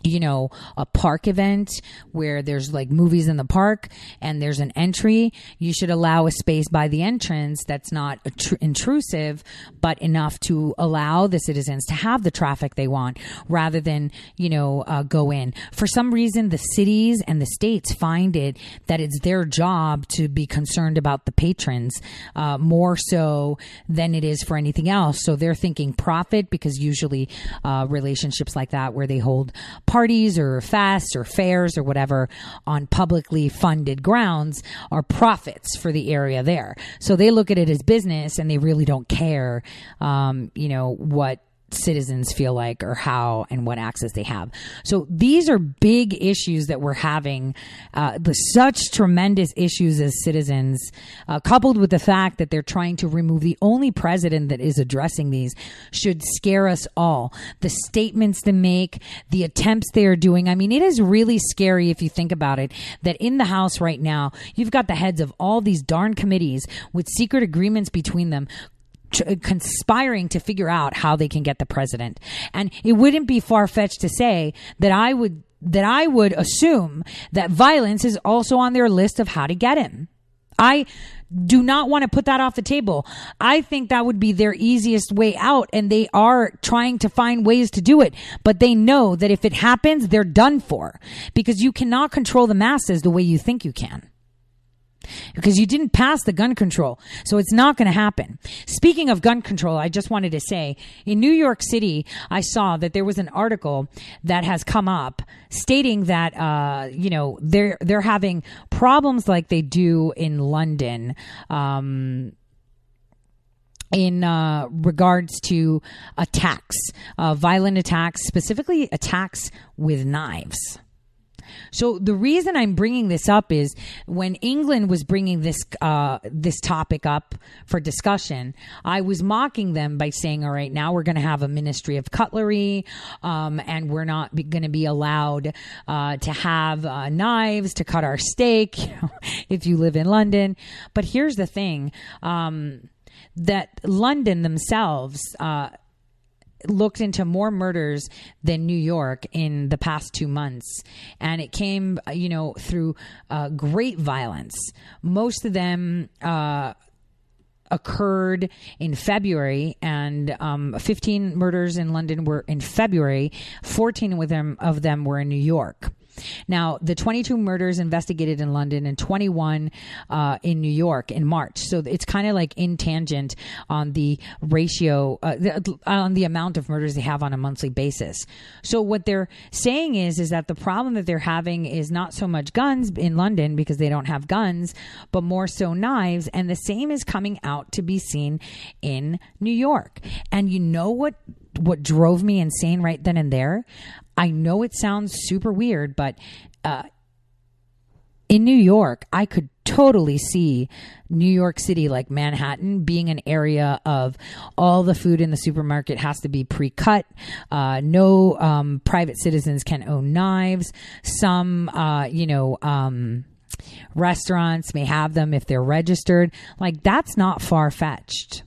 you know, a park event where there's like movies in the park and there's an entry, you should allow a space by the entrance that's not tr- intrusive, but enough to allow the citizens to have the traffic they want rather than, you know, uh, go in. For some reason, the cities and the states find it that it's their job to be concerned about the patrons uh, more so than it is for anything else. So they're thinking profit because usually uh, relationships like that where they hold parties or fasts or fairs or whatever on publicly funded grounds are profits for the area there. So they look at it as business and they really don't care, um, you know, what citizens feel like or how and what access they have. So these are big issues that we're having, uh, such tremendous issues as citizens, uh, coupled with the fact that they're trying to remove the only president that is addressing these should scare us all. The statements they make, the attempts they are doing. I mean, it is really scary if you think about it that in the House right now, you've got the heads of all these darn committees with secret agreements between them Uh, conspiring to figure out how they can get the president. And it wouldn't be far fetched to say that I would that I would assume that violence is also on their list of how to get him. I do not want to put that off the table. I think that would be their easiest way out, and they are trying to find ways to do it. But they know that if it happens, they're done for because you cannot control the masses the way you think you can. Because you didn't pass the gun control. So it's not going to happen. Speaking of gun control, I just wanted to say in New York City, I saw that there was an article that has come up stating that, uh, you know, they're, they're having problems like they do in London. Um, in uh, regards to attacks, uh, violent attacks, specifically attacks with knives. So the reason I'm bringing this up is when England was bringing this uh, this topic up for discussion, I was mocking them by saying, "All right, now we're going to have a Ministry of Cutlery, um, and we're not going to be allowed uh, to have uh, knives to cut our steak if you live in London." But here's the thing. Um, that London themselves uh, looked into more murders than New York in the past two months. And it came, uh, you know, through uh, great violence. Most of them, uh, occurred in February, and um, 15 murders in London were in February. 14 with them of them were in New York. Now, the 22 murders investigated in London and 21 uh, in New York in March. So it's kind of like in tangent on the ratio, uh, the, on the amount of murders they have on a monthly basis. So what they're saying is, is that the problem that they're having is not so much guns in London because they don't have guns, but more so knives. And the same is coming out to be seen in New York. And you know what what drove me insane right then and there. I know it sounds super weird, but uh, in New York, I could totally see New York City, like Manhattan, being an area of all the food in the supermarket has to be pre cut. Uh, no um, private citizens can own knives. Some, uh, you know, um, restaurants may have them if they're registered. Like, that's not far fetched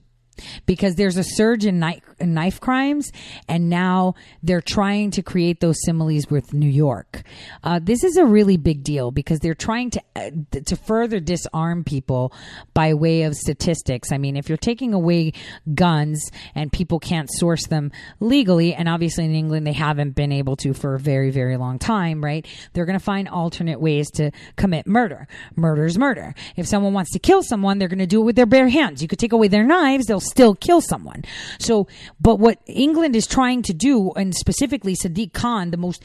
because there's a surge in knife, knife, crimes, and now they're trying to create those similes with New York. Uh, this is a really big deal because they're trying to uh, to further disarm people by way of statistics. I mean, if you're taking away guns and people can't source them legally, and obviously in England they haven't been able to for a very very long time, right? They're going to find alternate ways to commit murder. Murder is murder. If someone wants to kill someone, they're going to do it with their bare hands. You could take away their knives; they'll still kill someone. So, but what England is trying to do, and specifically Sadiq Khan, the most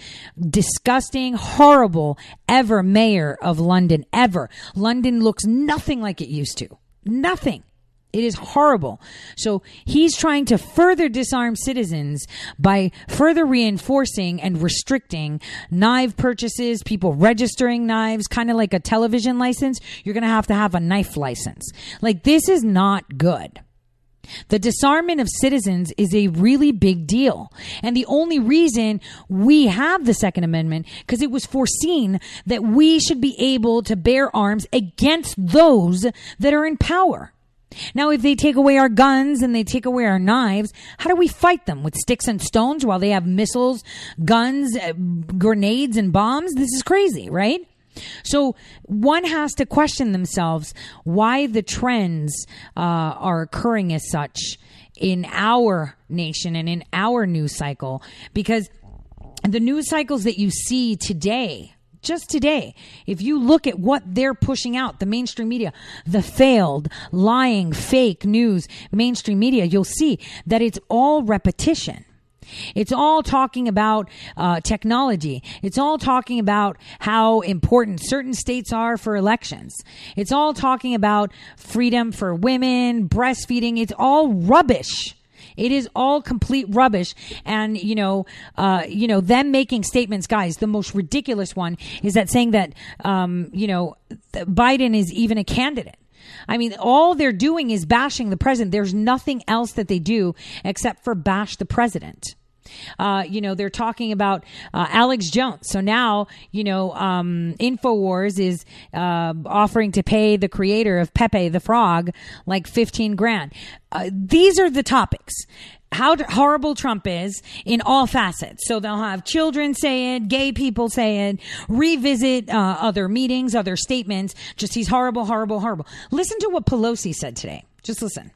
disgusting, horrible ever mayor of London ever. London looks nothing like it used to. Nothing. It is horrible. So he's trying to further disarm citizens by further reinforcing and restricting knife purchases, people registering knives, kind of like a television license. You're going to have to have a knife license. Like this is not good. The disarmament of citizens is a really big deal. And the only reason we have the Second Amendment, because it was foreseen that we should be able to bear arms against those that are in power. Now, if they take away our guns and they take away our knives, how do we fight them? With sticks and stones while they have missiles, guns, uh, grenades, and bombs? This is crazy, right? So one has to question themselves why the trends uh, are occurring as such in our nation and in our news cycle because the news cycles that you see today just today, if you look at what they're pushing out, the mainstream media, the failed, lying, fake news, mainstream media, you'll see that it's all repetition. It's all talking about uh, technology. It's all talking about how important certain states are for elections. It's all talking about freedom for women, breastfeeding. It's all rubbish. It is all complete rubbish. And, you know, uh, you know, them making statements, guys, the most ridiculous one is that saying that, um, you know, Biden is even a candidate. I mean, all they're doing is bashing the president. There's nothing else that they do except for bash the president. Uh, you know, they're talking about uh, Alex Jones. So now, you know, um, InfoWars is uh, offering to pay the creator of Pepe the Frog like 15 grand. Uh, these are the topics how horrible Trump is in all facets. So they'll have children say it, gay people say it, revisit uh, other meetings, other statements. Just he's horrible, horrible, horrible. Listen to what Pelosi said today. Just listen.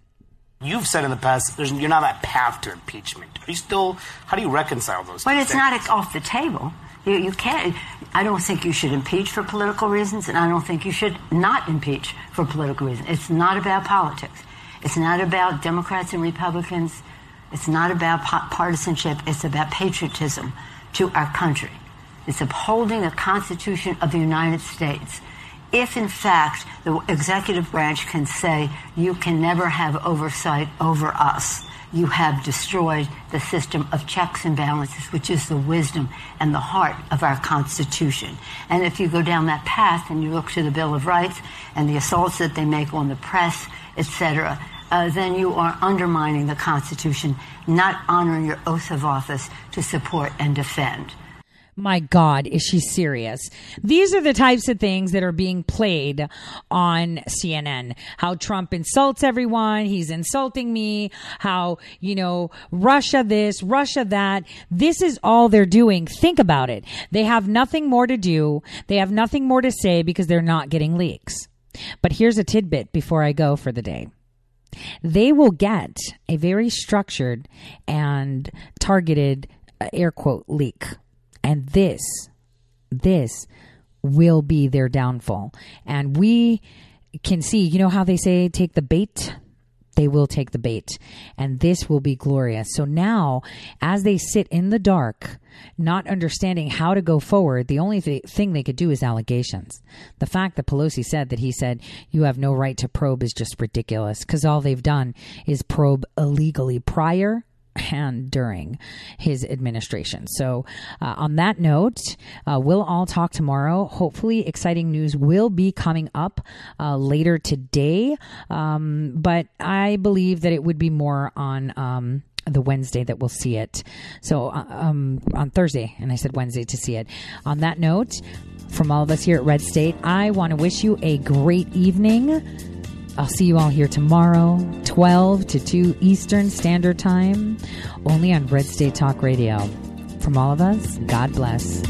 You've said in the past you're not that path to impeachment. Are you still? How do you reconcile those? But it's not off the table. You, you can't. I don't think you should impeach for political reasons, and I don't think you should not impeach for political reasons. It's not about politics. It's not about Democrats and Republicans. It's not about partisanship. It's about patriotism to our country. It's upholding the Constitution of the United States. If, in fact, the executive branch can say, you can never have oversight over us, you have destroyed the system of checks and balances, which is the wisdom and the heart of our Constitution. And if you go down that path and you look to the Bill of Rights and the assaults that they make on the press, etc., uh, then you are undermining the Constitution, not honoring your oath of office to support and defend. My God, is she serious? These are the types of things that are being played on CNN. How Trump insults everyone. He's insulting me. How, you know, Russia this, Russia that. This is all they're doing. Think about it. They have nothing more to do. They have nothing more to say because they're not getting leaks. But here's a tidbit before I go for the day they will get a very structured and targeted uh, air quote leak and this, this will be their downfall. And we can see, you know how they say take the bait? They will take the bait. And this will be glorious. So now, as they sit in the dark, not understanding how to go forward, the only th- thing they could do is allegations. The fact that Pelosi said that he said, you have no right to probe is just ridiculous because all they've done is probe illegally prior and during his administration. So, uh, on that note, uh, we'll all talk tomorrow. Hopefully, exciting news will be coming up uh, later today. Um, but I believe that it would be more on. Um, the Wednesday that we'll see it. So uh, um, on Thursday, and I said Wednesday to see it. On that note, from all of us here at Red State, I want to wish you a great evening. I'll see you all here tomorrow, 12 to 2 Eastern Standard Time, only on Red State Talk Radio. From all of us, God bless.